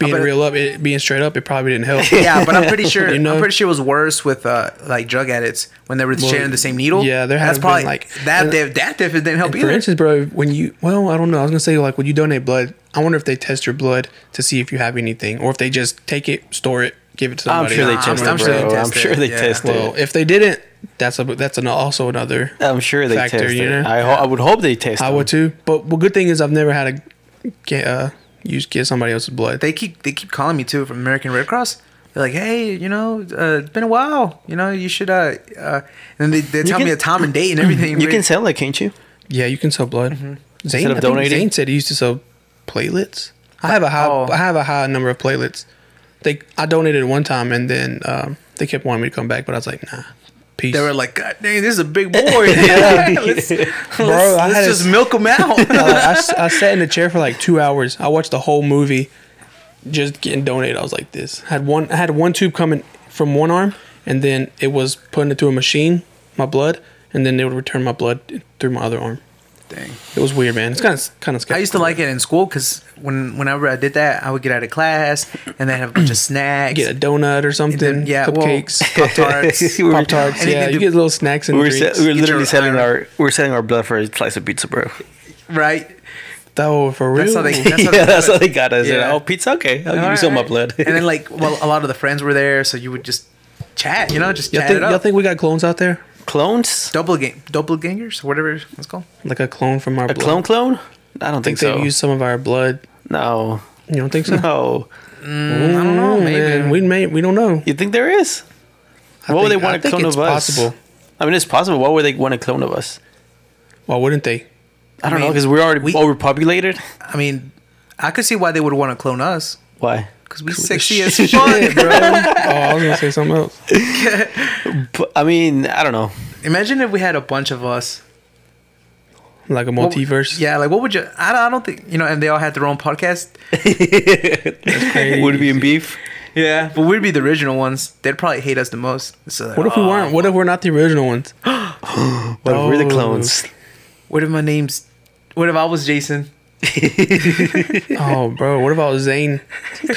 Being bet real up, it, being straight up, it probably didn't help. yeah, but I'm pretty (laughs) sure. You know? I'm pretty sure it was worse with uh like drug addicts when they were Well, sharing the same needle. yeah, there That's has probably been, like- that. and- Diff, that diff didn't help either. For instance, bro, when you well, I don't know. I was gonna say like when you donate blood, I wonder if they test your blood to see if you have anything, or if they just take it, store it, give it to I'm sure they Nah, test I'm it, sure they bro. I'm sure they yeah. test Well, it. if they didn't, that's a that's an, also another. I'm sure they factor, test you it. know? I, ho- I would hope they test. I them. would too. But well, good thing is I've never had a. get uh use get somebody else's blood. They keep they keep calling me too from American Red Cross. They're like, hey, you know, uh, it's been a while. You know, you should. Uh, uh, and they, they tell can- me a time and date and (clears throat) everything. You can sell it, can't you? Yeah, you can sell blood. Mm-hmm. Zane, Instead of I think donating? Zane said he used to sell platelets. I have a high, Oh. I have a high number of platelets. They, I donated one time, and then um, they kept wanting me to come back, but I was like, nah, peace. They were like, God dang, this is a big boy. (laughs) (laughs) let's, Bro, let's, I just a- milk him out. (laughs) I, s- I sat in the chair for like two hours. I watched the whole movie, just getting donated. I was like this. Had one, I had one tube coming from one arm, and then it was putting it through a machine, my blood, and then they would return my blood through my other arm. Dang. It was weird, man. It's kind of kind of scary. I used to like it in school because when whenever I did that, I would get out of class and then have a bunch of snacks. get a donut or something. then, yeah, well, cupcakes, (laughs) Pop Tarts. (laughs) Pop tarts. And you Yeah, you get little snacks and We were, drinks. se- we were literally your selling iron. our we were selling our blood for a slice of pizza, bro. right? oh, for real. That's how they. (laughs) That's how yeah, they that's how they got us. Yeah. Oh, pizza, okay. I'll give you some of my blood. and then like, well, a lot of the friends were there, so you would just chat. You know, just Y'all think, it up. y'all think we got clones out there? Clones? double gang, gangers, whatever it's called. Like a clone from our A blood? clone clone? I don't I think think, they've so. used some of our blood. no. You don't think so? No. Mm, I don't know. Mm, maybe Man, we may we don't know. You think there is? I what would they think- I want to think clone it's of us? Possible. I mean, it's possible. What would they want to clone of us? Why wouldn't they? I don't know because we're already we- overpopulated. I mean, I could see why they would want to clone us Why? Because we sexy as Shit, fuck. (laughs) bro. oh, I was gonna say something else. (laughs) But, I mean, I don't know. Imagine if we had a bunch of us. Like a What- multiverse. Yeah, like what would you? I don't, I don't think you know. And they all had their own podcast. (laughs) Would it be in beef? Yeah, but we'd be the original ones. They'd probably hate us the most. So like, What if we oh, weren't? What if we're not the original ones? (gasps) (gasps) What if we're the Oh. clones? What if my name's? What if I was Jason? (laughs) oh, bro. What about Zane? (laughs)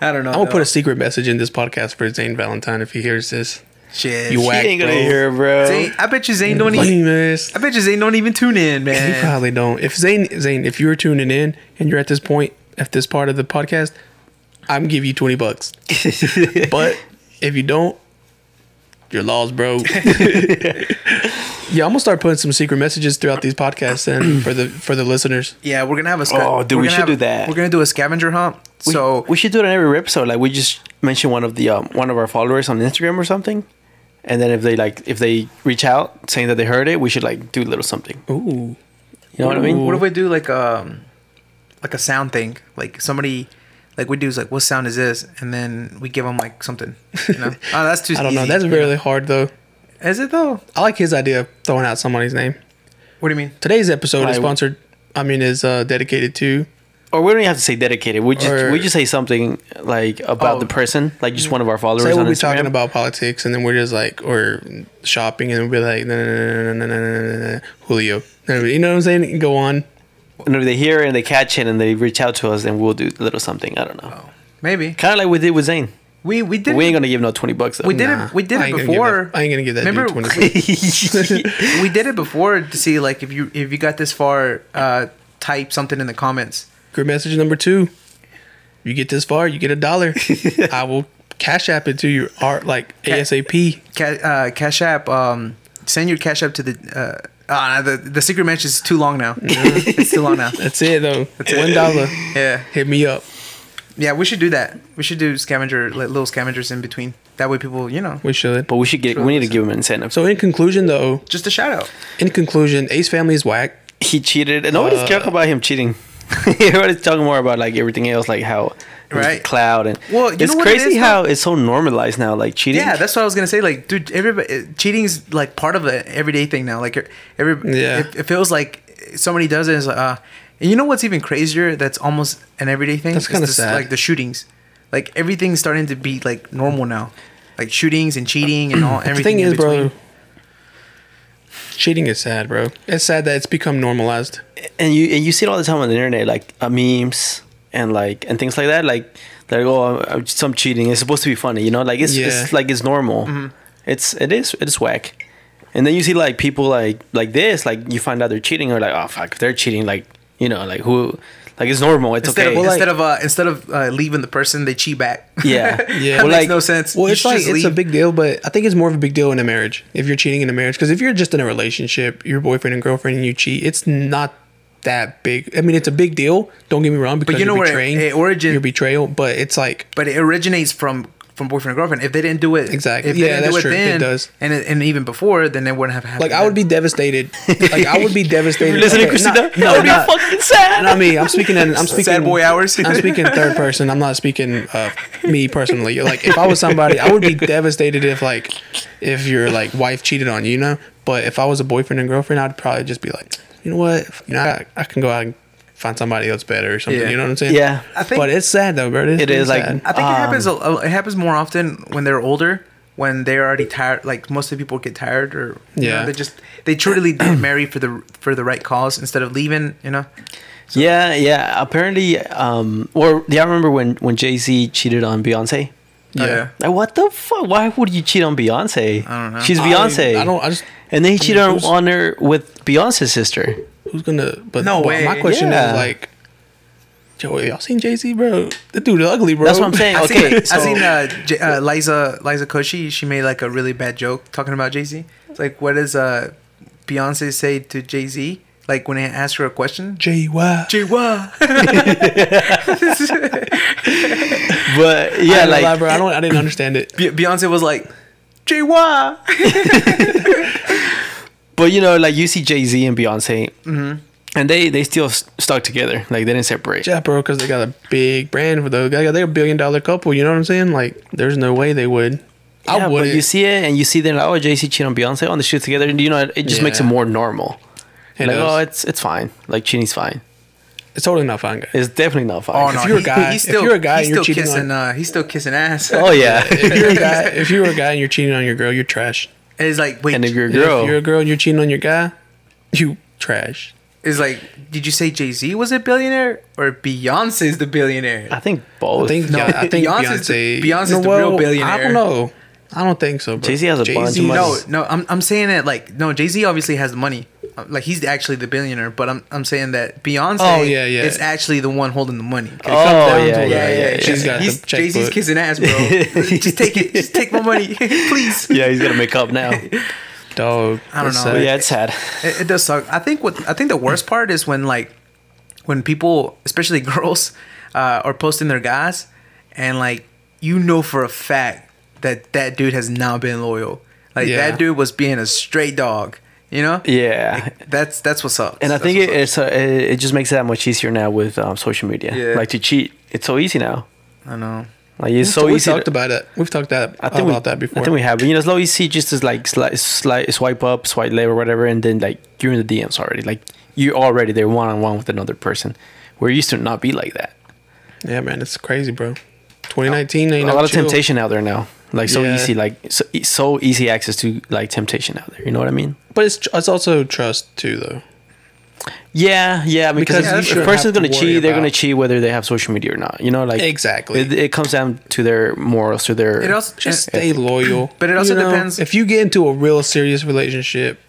I don't know. I'm gonna put a secret message in this podcast for Zane Valentine if he hears this. shit. You He whack, ain't gonna bro. hear, bro. Zane, I bet you Zane don't even. I bet you Zane don't even tune in, man. He probably don't. If Zane, Zane, if you're tuning in and you're at this point, at this part of the podcast, I'm give you twenty bucks. (laughs) but if you don't, you're lost, bro. Yeah, I'm gonna start putting some secret messages throughout these podcasts and (clears throat) for the for the listeners. Yeah, we're gonna have a. Sca- Oh, dude, we're we gonna should have- do that. We're gonna do a scavenger hunt. We, so we should do it on every episode. Like we just mention one of the um, one of our followers on Instagram or something, and then if they like if they reach out saying that they heard it, we should like do a little something. Ooh, You know what I mean? What if we do like um like a sound thing? Like somebody like we do is like what sound is this? And then we give them like something. You know? (laughs) oh, that's too. I don't know. That's you really hard though. Is it though? I like his idea of throwing out somebody's name. What do you mean? Today's episode is sponsored. I mean, is uh, dedicated to. Or we don't even have to say dedicated. We just Or- we just say something like about Oh. the person, like just one of our followers Say on we'll be Instagram. talking about politics, and then we're just like, or shopping, and we'll be like, nah, nah, nah, nah, nah, nah, nah, nah, Julio. You know what I'm saying? Go on. and if they hear it and they catch it and they reach out to us, then we'll do a little something. I don't know. Oh, maybe Kind of like we did with Zane. We we did. we ain't gonna give no twenty bucks. Though. we did Nah, it. We did it ain't give before. I ain't gonna give that dude Remember, 20 (laughs) we did it before to see like if you if you got this far, uh, type something in the comments. Group message number two. You get this far, you get a dollar. (laughs) I will cash app it to you, art like ASAP. Ca- uh, Cash App. Um, send your Cash App to the. Uh, uh, the the secret mention is too long now. (laughs) it's too long now. That's it though. One dollar. Yeah, Hit me up. Yeah. We should do that. We should do scavenger, like little scavengers in between. That way, people, you know, We should. But we should get. We need to give him an incentive. So in conclusion though, just a shout out. in conclusion, Ace Family is whack. he cheated, and nobody's Uh, talking about him cheating. (laughs) Everybody's talking more about like everything else, like how there's Right. cloud and Well, you it's know what it crazy is, though? how it's so normalized now, like cheating. Yeah, that's what I was gonna say. Like, dude, everybody cheating's like part of the everyday thing now. Like, every Yeah. it, it feels like somebody does it. It's like, uh, and you know what's even crazier? That's almost an everyday thing. That's kinda sad. Like the shootings, like everything's starting to be like normal now. Like shootings and cheating and all (clears throat) The everything. thing in is, bro, cheating is sad, bro. It's sad that it's become normalized. and you and you see it all the time on the internet, like uh, memes and like and things like that. Like like oh, uh, some cheating. It's supposed to be funny, you know. Like it's, Yeah. it's like it's normal. Mm-hmm. It's it is it is whack. And then you see like people like like this, like you find out they're cheating, or like oh fuck, if they're cheating, like you know, like who, like it's normal. It's Instead okay. of Well, like- instead of uh, instead of uh, leaving the person, they cheat back. Yeah. (laughs) that Yeah. makes Well, like- no sense. Well, You it's like just it's a big deal, but I think it's more of a big deal in a marriage if you're cheating in a marriage. Because if you're just in a relationship, your boyfriend and girlfriend, and you cheat, it's not that big. I mean, it's a big deal. Don't get me wrong, because you know you're where it- betraying it origin- your betrayal. But it's like but it originates from from boyfriend and girlfriend. If they didn't do it Exactly. if they Yeah, didn't that's do it true. It does. and it, and even before, then they wouldn't have happened. like I would be devastated. Like I would be (laughs) devastated. you listening, Okay, Christina? not- that would be not- fucking sad. Not me. I'm speaking. In, I'm speaking. Sad boy hours. I'm speaking (laughs) third person. I'm not speaking uh, me personally. Like if I was somebody, I would be devastated if like if your like wife cheated on you, you know. But if I was a boyfriend and girlfriend, I'd probably just be like, you know what, you know, I, I can go out and find somebody else better or something. Yeah. You know what I'm saying? Yeah. I think- but it's sad though, bro. It's It really like- sad. I think it Um, happens. A, a- it happens more often when they're older, when they're already tired. Like most of the people get tired, or you Yeah. know, they just they truly did marry for the for the right cause instead of leaving. You know, Yeah, yeah. Apparently, um, or yeah, I remember when when Jay Z cheated on Beyonce. Oh, yeah. Like, what the fuck? Why would you cheat on Beyonce? I don't know. She's Beyonce. I, I don't. I just. and then he cheated on, who's- on her with Beyonce's sister. Who's gonna? But No but way. My question Yeah. is like, Joey, y'all seen Jay Z, bro? The dude ugly, bro. That's what I'm saying. (laughs) I Okay, seen, so I seen uh, J- uh, Liza Liza Koshy. She made like a really bad joke talking about Jay Z. It's like, what does uh, Beyonce say to Jay Z? Like when they ask her a question. Jay Y. Jay what? (laughs) but yeah, I like lie, bro. I don't. I didn't understand it. Beyonce was like, Jay what? (laughs) but you know, like you see Jay Z and Beyonce, Mm-hmm. and they they still stuck together. Like they didn't separate. Yeah, bro, because they got a big brand for those guys. They're a billion dollar couple. You know what I'm saying? Like, there's no way they would. I would. you see it, and you see them like, oh, Jay Z cheating on Beyonce on the shoot together, and you know, it, it just makes it more normal. It like, does. oh, it's it's fine. Like cheating's fine. it's totally not fine, guys. It's definitely not fine. Oh no, if you're a he- guy- he's if you're a guy he's and you're still cheating kissing. on- uh, he's still kissing ass. Oh yeah. (laughs) if you're a guy, (laughs) if you're a guy and you're cheating on your girl, you're trash. It's like wait, and if you're a If girl, you're a girl and you're cheating on your guy, you trash. it's like, did you say Jay Z was a billionaire or Beyonce's the billionaire? I think both. I think. No, I think Beyonce's Beyonce. the- Beyonce's the real billionaire. I don't know. I don't think so. Jay-Z has a bunch of money. No, no, I'm I'm saying it like no. Jay Z obviously has the money, like he's actually the billionaire. But I'm I'm saying that Beyonce, Oh, yeah, yeah. is actually the one holding the money. Oh, down yeah, yeah, yeah, yeah. She's got He's Jay Z's kissing ass, bro. (laughs) just take it. Just take my money, (laughs) please. yeah, he's gonna make up now. Dog. I don't know. Yeah, it's sad. It, it does suck. I think what I think the worst part is when like when people, especially (laughs) girls, uh, are posting their guys, and like you know for a fact that that dude has not been loyal. Like Yeah. that dude was being a straight dog. You know? Yeah. That's that's what's up. And I That's think it, it's uh, it, it just makes it that much easier now with um, social media. Yeah. Like to cheat, it's so easy now. I know. Like it's so so we easy. talked to- about it. We've talked that I think about we, that before. I think we have. But you know, it's so easy just to like sli- sli- swipe up, swipe left, or whatever, and then like you're in the DMs already. Like you're already there one on one with another person. Where it used to not be like that. yeah, man, it's crazy, bro. 2019, ain't a no lot of chill. temptation out there now. Like so Yeah. easy, like so, e- so easy access to like temptation out there. You know what I mean? But it's tr- it's also trust too, though. Yeah, yeah. Because, Because you if, if a person's have to gonna worry cheat, they're gonna cheat whether they have social media or not. You know, like Exactly. It, it comes down to their morals, to their. It also Just it, stay loyal. (clears throat) But it also You know, depends- If you get into a real serious relationship,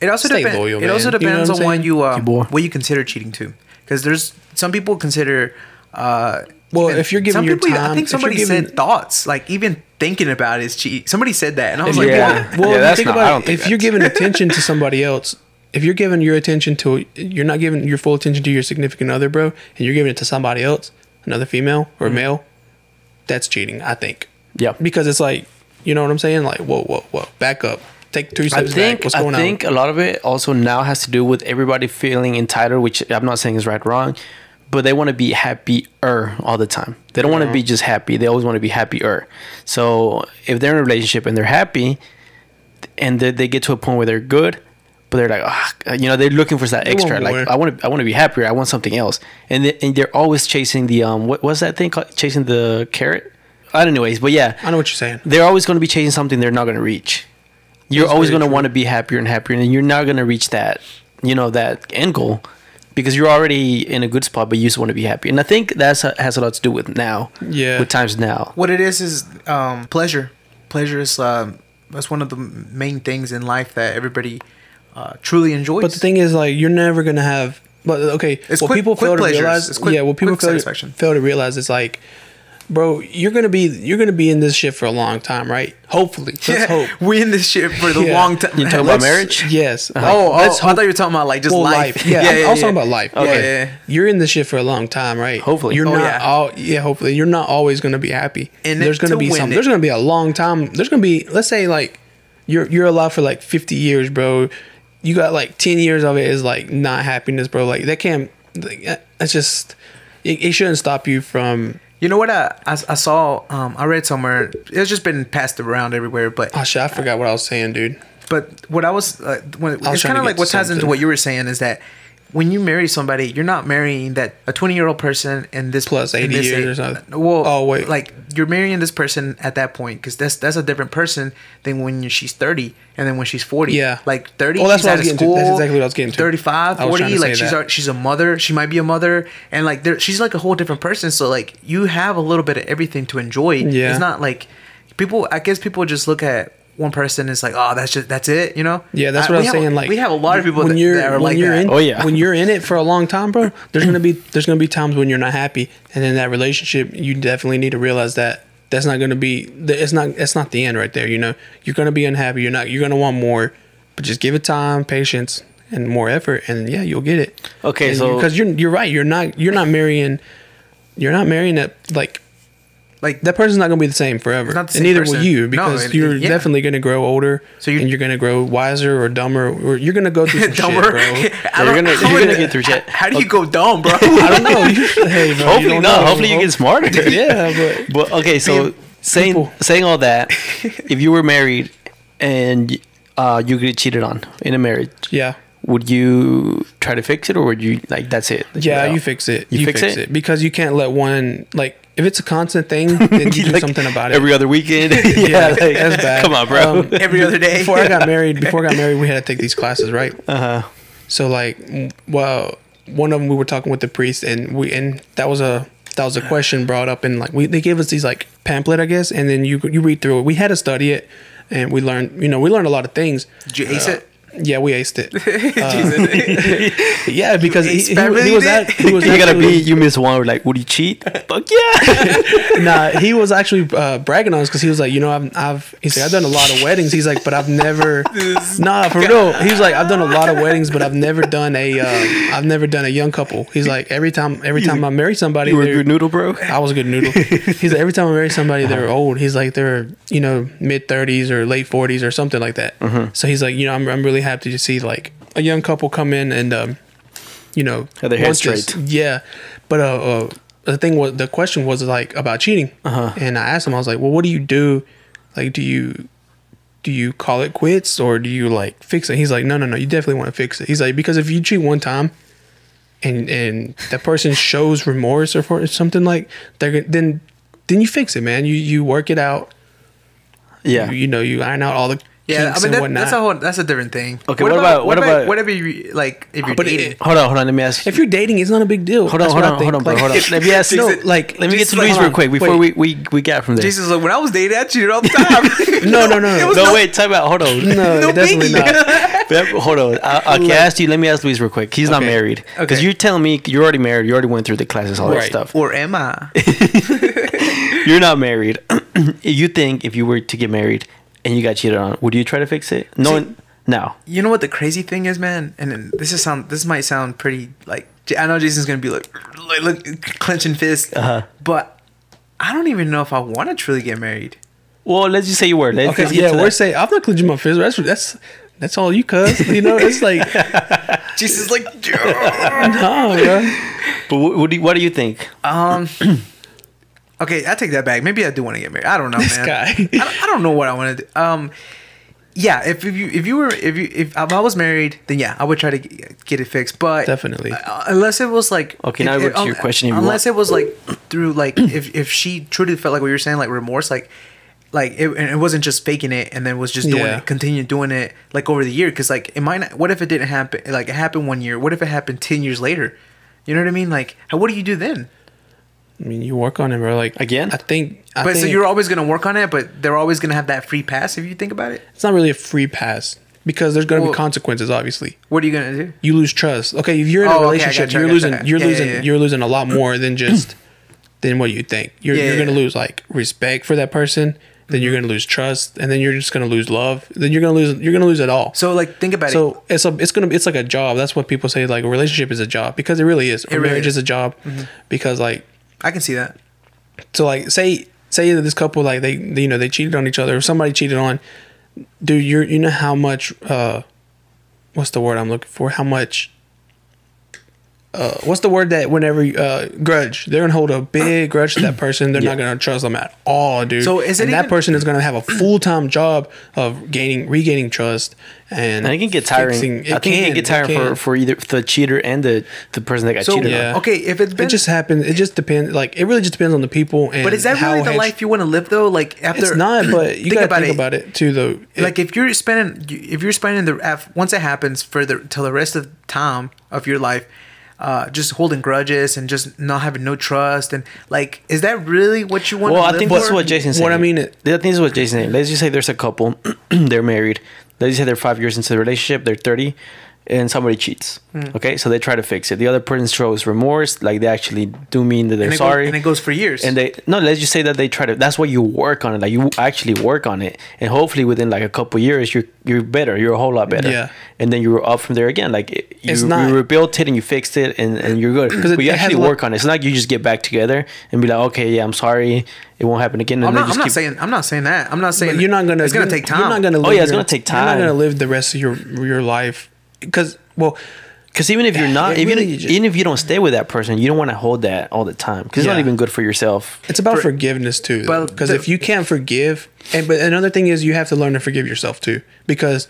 it also stay depends. loyal, it also man. You know depends what on what saying? you uh, what you consider cheating too. Because there's some people consider. Uh, Well, if you're giving some your people, I think if you're somebody giving- said thoughts like even thinking about it is cheat. Somebody said that, and I was if like, yeah. what? well, Yeah, if you think not, about it, think if you're giving (laughs) attention to somebody else, if you're giving your attention to, you're not giving your full attention to your significant other, bro, and you're giving it to somebody else, another female Mm-hmm. or male, that's cheating. I think. Yeah. Because it's like, you know what I'm saying? Like, whoa, whoa, whoa, back up, take three I think back. What's I think on? a lot of it also now has to do with everybody feeling entitled, which I'm not saying is right or wrong, but they want to be happier all the time. They don't want to be just happy. They always want to be happier. So if they're in a relationship and they're happy, and they, they get to a point where they're good, but they're like, ah, you know, they're looking for that extra. Like. I want to, I want to be happier. I want something else, and they, and they're always chasing the um, what was that thing called? Chasing the carrot. I don't know, anyways, but yeah, I know what you're saying. they're always going to be chasing something they're not going to reach. You're That's always going to want to be happier and happier, and you're not going to reach that, you know, that end goal because you're already in a good spot, but you just want to be happy. And I think that has a lot to do with now, Yeah. with times now. What it is is um, pleasure. Pleasure is um, that's one of the main things in life that everybody uh, truly enjoys. But the thing is, like, you're never gonna have. But okay, It's what quick- people quick fail to realize, It's quick- yeah, what people quick fail, satisfaction. fail to realize is like, bro, you're gonna be you're gonna be in this shit for a long time, right? Hopefully, let's yeah, hope. (laughs) we in this shit for the Yeah. long time. You talking (laughs) about Let's- marriage? Yes. Oh, oh, let's I thought you were talking about like just Well, life. (laughs) Yeah, yeah. I was talking about life. Okay. Okay. Yeah, yeah. You're in this shit for a long time, right? Hopefully. You're Oh, not yeah. all yeah, hopefully. You're not always gonna be happy. In it there's gonna to be win some it. there's gonna be a long time. There's gonna be let's say like you're you're alive for like fifty years, bro. You got like ten years of it is like not happiness, bro. Like that can't like, that's just it, it shouldn't stop you from You know what? I, I, I saw. Um, I read somewhere. It's just been passed around everywhere. But oh shit, I forgot what I was saying, dude. but what I was, uh, when, was it's kind of like what ties into what you were saying is that when you marry somebody, you're not marrying that a 20 year old person in this Plus in 80 this years age- or something. Well, Oh, wait. like you're marrying this person at that point because that's that's a different person than when she's 30 and then when she's 40. Yeah. like 30. Oh, that's she's what I was getting to. That's exactly what I was getting to. 35, 40. to Like she's a, she's a mother. She might be a mother, and like there, she's like a whole different person. So like you have a little bit of everything to enjoy. Yeah. it's not like people. I guess people just look at. One person is like, oh, that's just that's it, you know. Yeah, that's I- what I'm was have- saying. Like we have a lot of people when that, you're that are when like you're that. in Oh, yeah. when you're in it for a long time, bro. There's gonna be there's gonna be times when you're not happy, and in that relationship, you definitely need to realize that that's not gonna be that it's not it's not the end right there. You know, you're gonna be unhappy. You're not you're gonna want more, but just give it time, patience, and more effort, and yeah, you'll get it. Okay, And so- because you're you're right, you're not you're not marrying, you're not marrying that like. Like That person's not gonna be the same forever, It's not the and neither person. will you No, because you're yeah. definitely gonna grow older, So so you're- you're, and you're gonna grow wiser or dumber, or you're gonna go through (laughs) some dumber. shit, bro. (laughs) I You're gonna- how you're gonna get through shit. How do you go dumb, bro? (laughs) I don't know. You- hey, bro, you Hopefully don't not. know. Hopefully you get smarter. Yeah, but But okay, so Being- saying people. saying all that, if you were married and uh, you get cheated on in a marriage, yeah, would you try to fix it or would you like that's it? yeah, You're you fix it. You You, fix fix, it? it? because you can't let one like if it's a constant thing, then (laughs) you do Like, something about it. every other weekend. (laughs) yeah, Yeah, like, that's bad. Come on, bro. Um, (laughs) Every other day. before I got married, before I got married, we had to take these classes, right? uh huh. So like, well, one of them we were talking with the priest, and we and that was a that was a question brought up, and like we they gave us these like pamphlet, I guess, and then you you read through it. We had to study it, and we learned, you know, we learned a lot of things. Did you ace it? Yeah, we aced it. (laughs) Uh, (laughs) yeah, because he, Ace he, he was did? at, he was You gotta be. You miss one. Like, would you cheat? Fuck yeah. (laughs) nah, he was actually uh, bragging on us because he was like, you know, I've, I've, he's like, I've done a lot of weddings. He's like, but I've never, nah, for real. He was like, I've done a lot of weddings, but I've never done a, uh, I've never done a young couple. He's like, every time, every time I marry somebody, You were a good noodle, bro. I was a good noodle. He's like, every time I marry somebody, they're old. He's like, they're, you know, mid 30s or late 40s or something like that. So he's like, you know, I'm, I'm really happy to see like a young couple come in and um, you know, Have their hair straight. Yeah, but uh, uh, the thing was, the question was like about cheating, Uh-huh. and I asked him, I was like, well, what do you do? Like, do you do you call it quits or do you like fix it? He's like, no, no, no, you definitely want to fix it. He's like, because if you cheat one time, and and that person shows remorse or for something like, they're then then you fix it, man. You you work it out. Yeah. You, you know, you iron out all the Yeah, kinks I mean and that, whatnot. that's a whole that's a different thing. Okay, what about- what about- whatever you like if you're But it- dating? hold on, hold on. Let me ask. if you're dating, it's not a big deal. hold on, hold on, hold on, bro, hold on. Let me ask. No, like Let me get to Luis real quick before we, we we get from there. Jesus, like when I was dating, I cheated all the (laughs) time. No, no, (laughs) no, no. wait, time out. Hold on. no, no definitely biggie. not. Yep, Hold on. I, okay, I asked you. Let me ask Luis real quick. He's not married. Because Okay. you're telling me you're already married. You already went through the classes, all that stuff. or am I? (laughs) You're not married. (clears throat) you think if you were to get married and you got cheated on, would you try to fix it? No, See- no. You know what the crazy thing is, man, and then this is sound. This might sound pretty like I know Jason's gonna be like, like look, clenching fists, Uh-huh. but I don't even know if I want to truly get married. Well, let's just say you were. Let's, Okay, yeah, we're saying I'm not clenching my fist. That's that's that's all you, cuz. You know, it's like (laughs) Jason's like, (laughs) no, bro. But what, what, do you, what do you think? um. (clears throat) Okay, I take that back. Maybe I do want to get married. I don't know, This man. guy. I, don't, I don't know what I want to do. Um, yeah, if, if you if you were if you if, I was married, then yeah, I would try to get get it fixed. But Definitely. uh, unless it was like Okay, if- now if- go to your question if you unless want. it was like through like (clears throat) if if she truly felt like what you're saying, like remorse, like like it, and it wasn't just faking it and then was just doing Yeah. it, continue doing it like over the year. Because like it might not. What if it didn't happen? Like it happened one year. What if it happened ten years later? You know what I mean? Like, how, what do you do then? I mean, you work on it, bro. Like Again? I think. I But think so you're always gonna work on it, but they're always gonna have that free pass if you think about it. it's not really a free pass because there's gonna Well- be consequences. Obviously, What are you gonna do? you lose trust. Okay, if you're in Oh, a okay, relationship, gotcha, you're gotcha. losing. You're Yeah, yeah, losing. yeah. You're losing a lot (clears throat) more than just than what you think. You're Yeah, you're yeah. gonna lose like respect for that person. Then you're gonna lose trust, and then you're just gonna lose love. Then you're gonna lose. You're gonna lose it all. So like, think about it. So it's a it's gonna it's like a job. That's what people say. Like a relationship is a job because it really is. Or really marriage is. is Mm-hmm. a job because like I can see that. so like say say that this couple like they, they you know they cheated on each other or somebody cheated on dude you're you know how much uh what's the word i'm looking for how much uh, what's the word that whenever you, uh, grudge they're gonna hold a big (clears throat) grudge to that person they're not gonna trust them at all dude So is it and that even- person is gonna have a full-time job of gaining regaining trust and And it can get tiring. fixing- I think it can get tiring for, can. for either the cheater and the, the person that got So cheated yeah. on. okay, if it's been, it just happens it just depends like it really just depends on the people and but is that really the life you want to live though? Like after it's not but (clears throat) you gotta think about it too though Like if you're spending, if you're spending the once it happens for the till the rest of time of your life, uh, just holding grudges and just not having no trust and like, is that really what you want? Well, to I live think for? this what Jason said. What I mean- I think this is what Jason said. Let's just say there's a couple, (clears throat) they're married. Let's just say they're five years into the relationship, they're 30, and somebody cheats. Hmm. Okay, so they try to fix it. The other person shows remorse, like they actually do mean that they're and sorry. goes, and it goes for years. and they no let's just say that they try to that's why you work on it like you actually work on it and hopefully within like a couple years you're you're better you're a whole lot better Yeah. and then you're up from there again like it- you, It's not- you rebuilt it and you fixed it and, and you're good (clears throat) 'Cause it- but you actually work on it it's not like you just get back together and be like okay yeah i'm sorry it won't happen again and I'm not, just I'm not keep saying I'm not saying that. I'm not saying But you're not gonna. It's gonna you're- take time. You're not gonna. Oh, Live yeah, it's your- gonna take time. You're not gonna live the rest of your your life because well, because even if you're (sighs) not It even really if, just- even if you don't stay with that person you don't want to hold that all the time because it's not even good for yourself it's about For- forgiveness too. But Because if you can't forgive, and but another thing is you have to learn to forgive yourself too. Because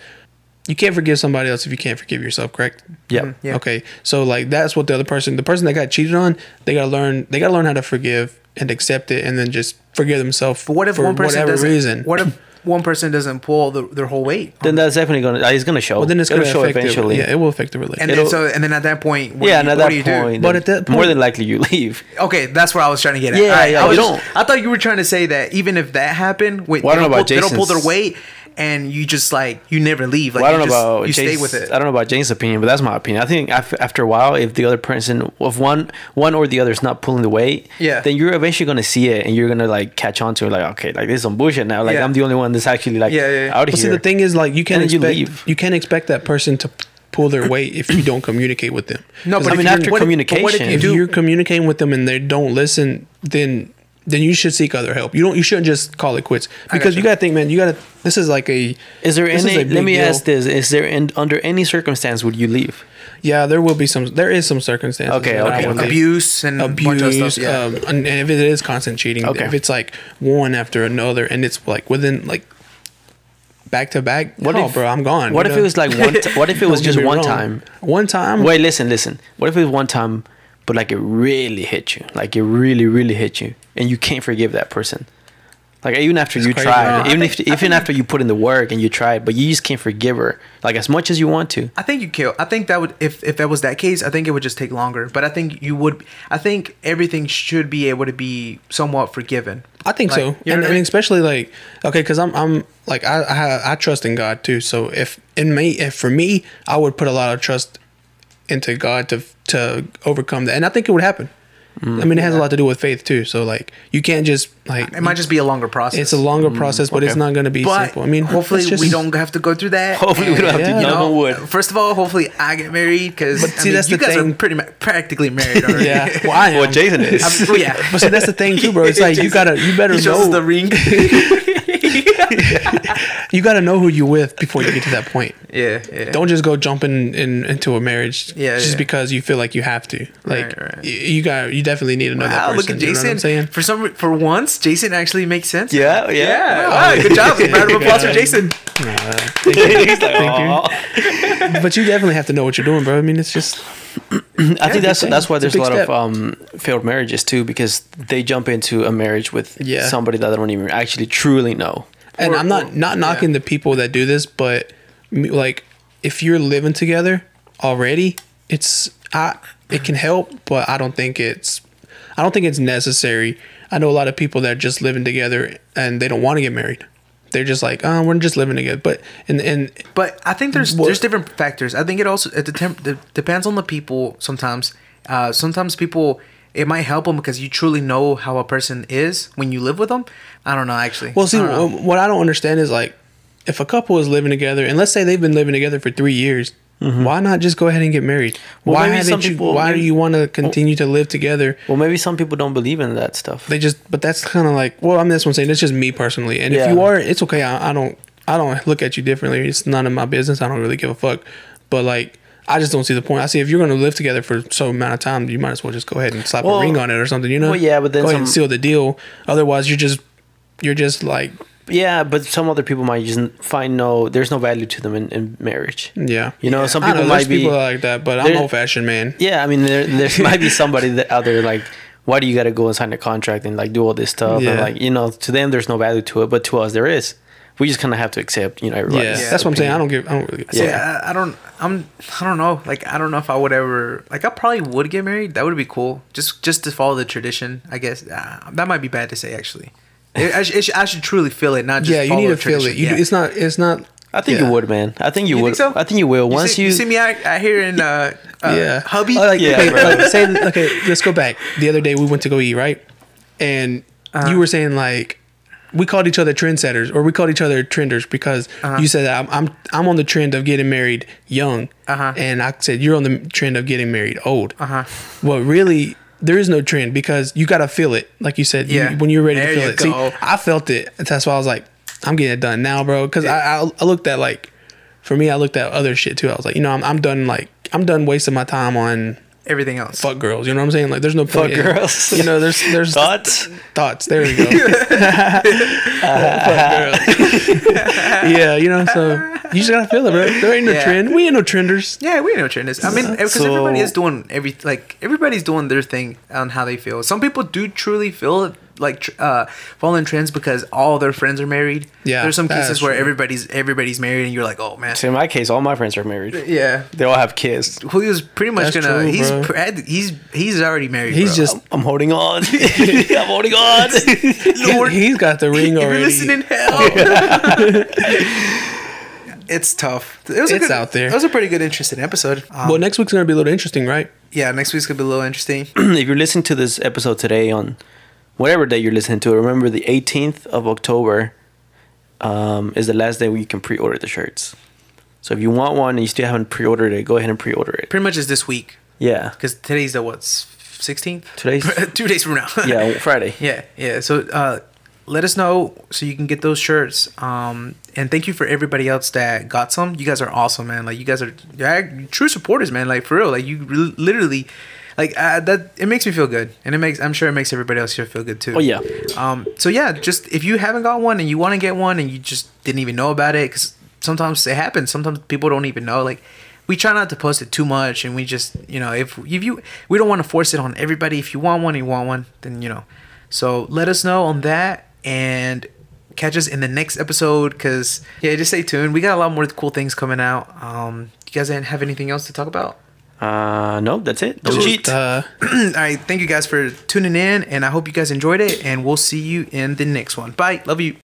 you can't forgive somebody else if you can't forgive yourself. Correct? yeah mm-hmm. Yeah. Okay. So like that's what the other person, the person that got cheated on, they gotta learn. They gotta learn how to forgive and accept it, and then just forgive themselves. But what if for one person whatever reason? What if (laughs) one person doesn't pull the, their whole weight? then that's definitely gonna uh, it's gonna show well, then it's It'll gonna show affect eventually It. Yeah, it will affect the relationship. and then it'll- so and then at that point, what yeah do and you, at what that do you do? point But at that more than likely you leave Okay, that's where I was trying to get at. Yeah, Alright, yeah, I, was don't- I thought you were trying to say that even if that happened, wait, Well, they, don't don't pull, they don't pull their weight, and you just like you never leave. Like well, I don't you know just, about you stay with it. I don't know about James' opinion, but that's my opinion. I think after a while, if the other person, if one one or the other is not pulling the weight, Yeah. then you're eventually gonna see it, and you're gonna like catch on to it. Like, okay, like this is some bullshit now. Like Yeah. I'm the only one that's actually like Yeah, yeah, yeah. out of But see, the thing is, like, you can't And then you expect leave. you, can't expect that person to pull their weight if you don't communicate with them. No, but I mean, after what if- but communication, if if you're communicating with them and they don't listen, then then you should seek other help. You don't. You shouldn't just call it quits because gotcha. you got to think, man. You got to. This is like a. Is there any? a let me deal. ask this: Is there in, under any circumstance would you leave? Yeah, there will be some. There is some circumstances. Okay, okay, okay. Abuse and a bunch of abuse, stuff. Yeah. um, and and if it is constant cheating, Okay. if it's like one after another, and it's like within like back to back, What oh, if- bro, I'm gone. What if know? it was like one? T- what if it (laughs) was just one wrong. time? One time. Wait, listen, listen. What if it was one time, but like it really hit you, like it really, really hit you, and you can't forgive that person? Like even after you crazy. tried, No, even think- if even after you put in the work and you tried, but you just can't forgive her, like as much as you want to. I think you kill. I think that would if if that was that case, I think it would just take longer. But I think you would. I think everything should be able to be somewhat forgiven. I think Like, so, you know and I I mean, mean? especially like okay, because I'm I'm like I, I I trust in God too. So if in me, if for me, I would put a lot of trust into God to to overcome that, and I think it would happen. Mm. I mean, it has a lot to do with faith too. So like, you can't just like It might just be a longer process. it's a longer process, but it's not going to be but simple. I mean, hopefully just- we don't have to go through that. Hopefully we don't have to. Yeah. No one would. First of all, hopefully I get married because But see, that's you the guys thing. are pretty ma- practically married already. Yeah, (laughs) well, I am. Well, Jason is. I'm- well, yeah. But see, that's the thing too, bro. It's (laughs) like you gotta, you better He know, the ring. (laughs) (laughs) you gotta know who you're with before you get to that point. yeah, yeah. Don't just go jumping in into a marriage Yeah, just yeah. because you feel like you have to. Like Right, right. y- you got, you definitely need to know that Wow, person. look at you know what I'm Jason. saying? For some, for once, Jason actually makes sense. Yeah, yeah. Yeah. Wow, good job. (laughs) Round of applause for Jason. Nah, thank you. (laughs) Like, Thank you. But you definitely have to know what you're doing, bro. I mean, it's just (clears throat) I think that's thing. that's why It's a there's a big lot step. of um, failed marriages too, because they jump into a marriage with Yeah. somebody that they don't even actually truly know. and Or- I'm not or- not knocking the people that do this, but like if you're living together already, it's I it can help, but I don't think it's I don't think it's necessary. I know a lot of people that are just living together and they don't want to get married. They're just like, oh, we're just living together. But and and But I think there's What- there's different factors. I think it also it de- depends on the people. Sometimes, uh, sometimes people it might help them because you truly know how a person is when you live with them. I don't know actually. well, see, I don't know. wh- what I don't understand is like if a couple is living together and let's say they've been living together for three years. Why not just go ahead and get married? Mm-hmm. Well, why some haven't you? people- why maybe- do you want to continue to live together? Well, maybe some people don't believe in that stuff. they just but that's kind of like well i'm this one saying it's just me personally and if you are it's okay I, I don't i don't look at you differently it's none of my business i don't really give a fuck but like i just don't see the point i see if you're going to live together for so amount of time you might as well just go ahead and slap Well- a ring on it or something you know well, yeah, but then go ahead and seal the deal otherwise you're just you're just like Yeah, but some other people might just find no. There's no value to them in, in marriage. yeah You know, some people know, might there's be. people like that but i'm there- old fashioned man yeah, I mean, there there (laughs) might be somebody that out there like, why do you got to go and sign a contract and like do all this stuff? And Yeah. like, you know, to them there's no value to it, but to us there is. We just kind of have to accept, you know, yeah, everybody's that's what i'm saying i don't give i don't really give a See. I, I don't. I'm. I don't know. Like, I don't know if I would ever. Like, I probably would get married. That would be cool. Just, just to follow the tradition. I guess uh, that might be bad to say. Actually, it, I, should, it I should truly feel it, not just. yeah you need to the feel it you, Yeah. it's not it's not I think yeah. you would, man. I think you, You would. think so? I think you will. Once see, you, you see me out, out here in uh, uh yeah, hubby. Oh, like, Yeah, okay, bro. like, say, okay, let's go back. The other day we went to go eat, right? And Uh-huh. you were saying like we called each other trendsetters, or we called each other trenders because Uh-huh. you said that I'm, I'm I'm on the trend of getting married young, Uh-huh. and I said you're on the trend of getting married old. Uh huh. Well, really, there is no trend because you got to feel it, like you said. you- Yeah. when you're ready There to feel you it. See. I felt it. That's why I was like, I'm getting it done now, bro. Because I, I I looked at like, for me, I looked at other shit too. I was like, you know, I'm I'm done. Like, I'm done wasting my time on Everything else. fuck girls. You know what I'm saying? Like, there's no point. in- girls. You know, there's there's (laughs) thoughts. thoughts. There we go. (laughs) Fuck girls. (laughs) yeah, you know. So you just gotta feel it, bro. There ain't no Yeah. trend. We ain't no trenders. Yeah, we ain't no trenders. I mean, because So- everybody is doing every like everybody's doing their thing on how they feel. Some people do truly feel like tr- uh, following trends because all their friends are married. Yeah, there's some cases where true. everybody's everybody's married, and you're like, oh man. So in my case, all my friends are married. Yeah, They all have kids. Julio's pretty much That's gonna. true, he's bro. he's he's already married. He's bro. just I'm holding on. I'm holding on. (laughs) (laughs) (laughs) Lord, he's got the ring if you're already. listening, hell. it's tough. It was It's good, out there. It was a pretty good, interesting episode. Um, well, next week's gonna be a little interesting, right? yeah, next week's gonna be a little interesting. (clears throat) if you're listening to this episode today on whatever day you're listening to it, remember the 18th of October um, is the last day where you can pre-order the shirts. So if you want one and you still haven't pre-ordered it, go ahead and pre-order it. pretty much is this week Yeah. because today's the what's 16th. Today's- (laughs) two days from now. Yeah, (laughs) Friday. Yeah, yeah. So uh, let us know so you can get those shirts. Um, and thank you for everybody else that got some. You guys are awesome, man. Like you guys are you're true supporters, man. Like for real. Like you re- literally, like uh, that. It makes me feel good, and it makes. I'm sure it makes everybody else here feel good too. Oh yeah. Um. So yeah, just if you haven't got one and you want to get one and you just didn't even know about it, because sometimes it happens. Sometimes people don't even know. Like we try not to post it too much, and we just you know if if you we don't want to force it on everybody. If you want one, you want one, then you know. So let us know on that and catch us in the next episode because yeah just stay tuned we got a lot more cool things coming out um you guys didn't have anything else to talk about Uh, no, that's it. Don't cheat. uh, (clears throat) all right thank you guys for tuning in and i hope you guys enjoyed it and we'll see you in the next one bye love you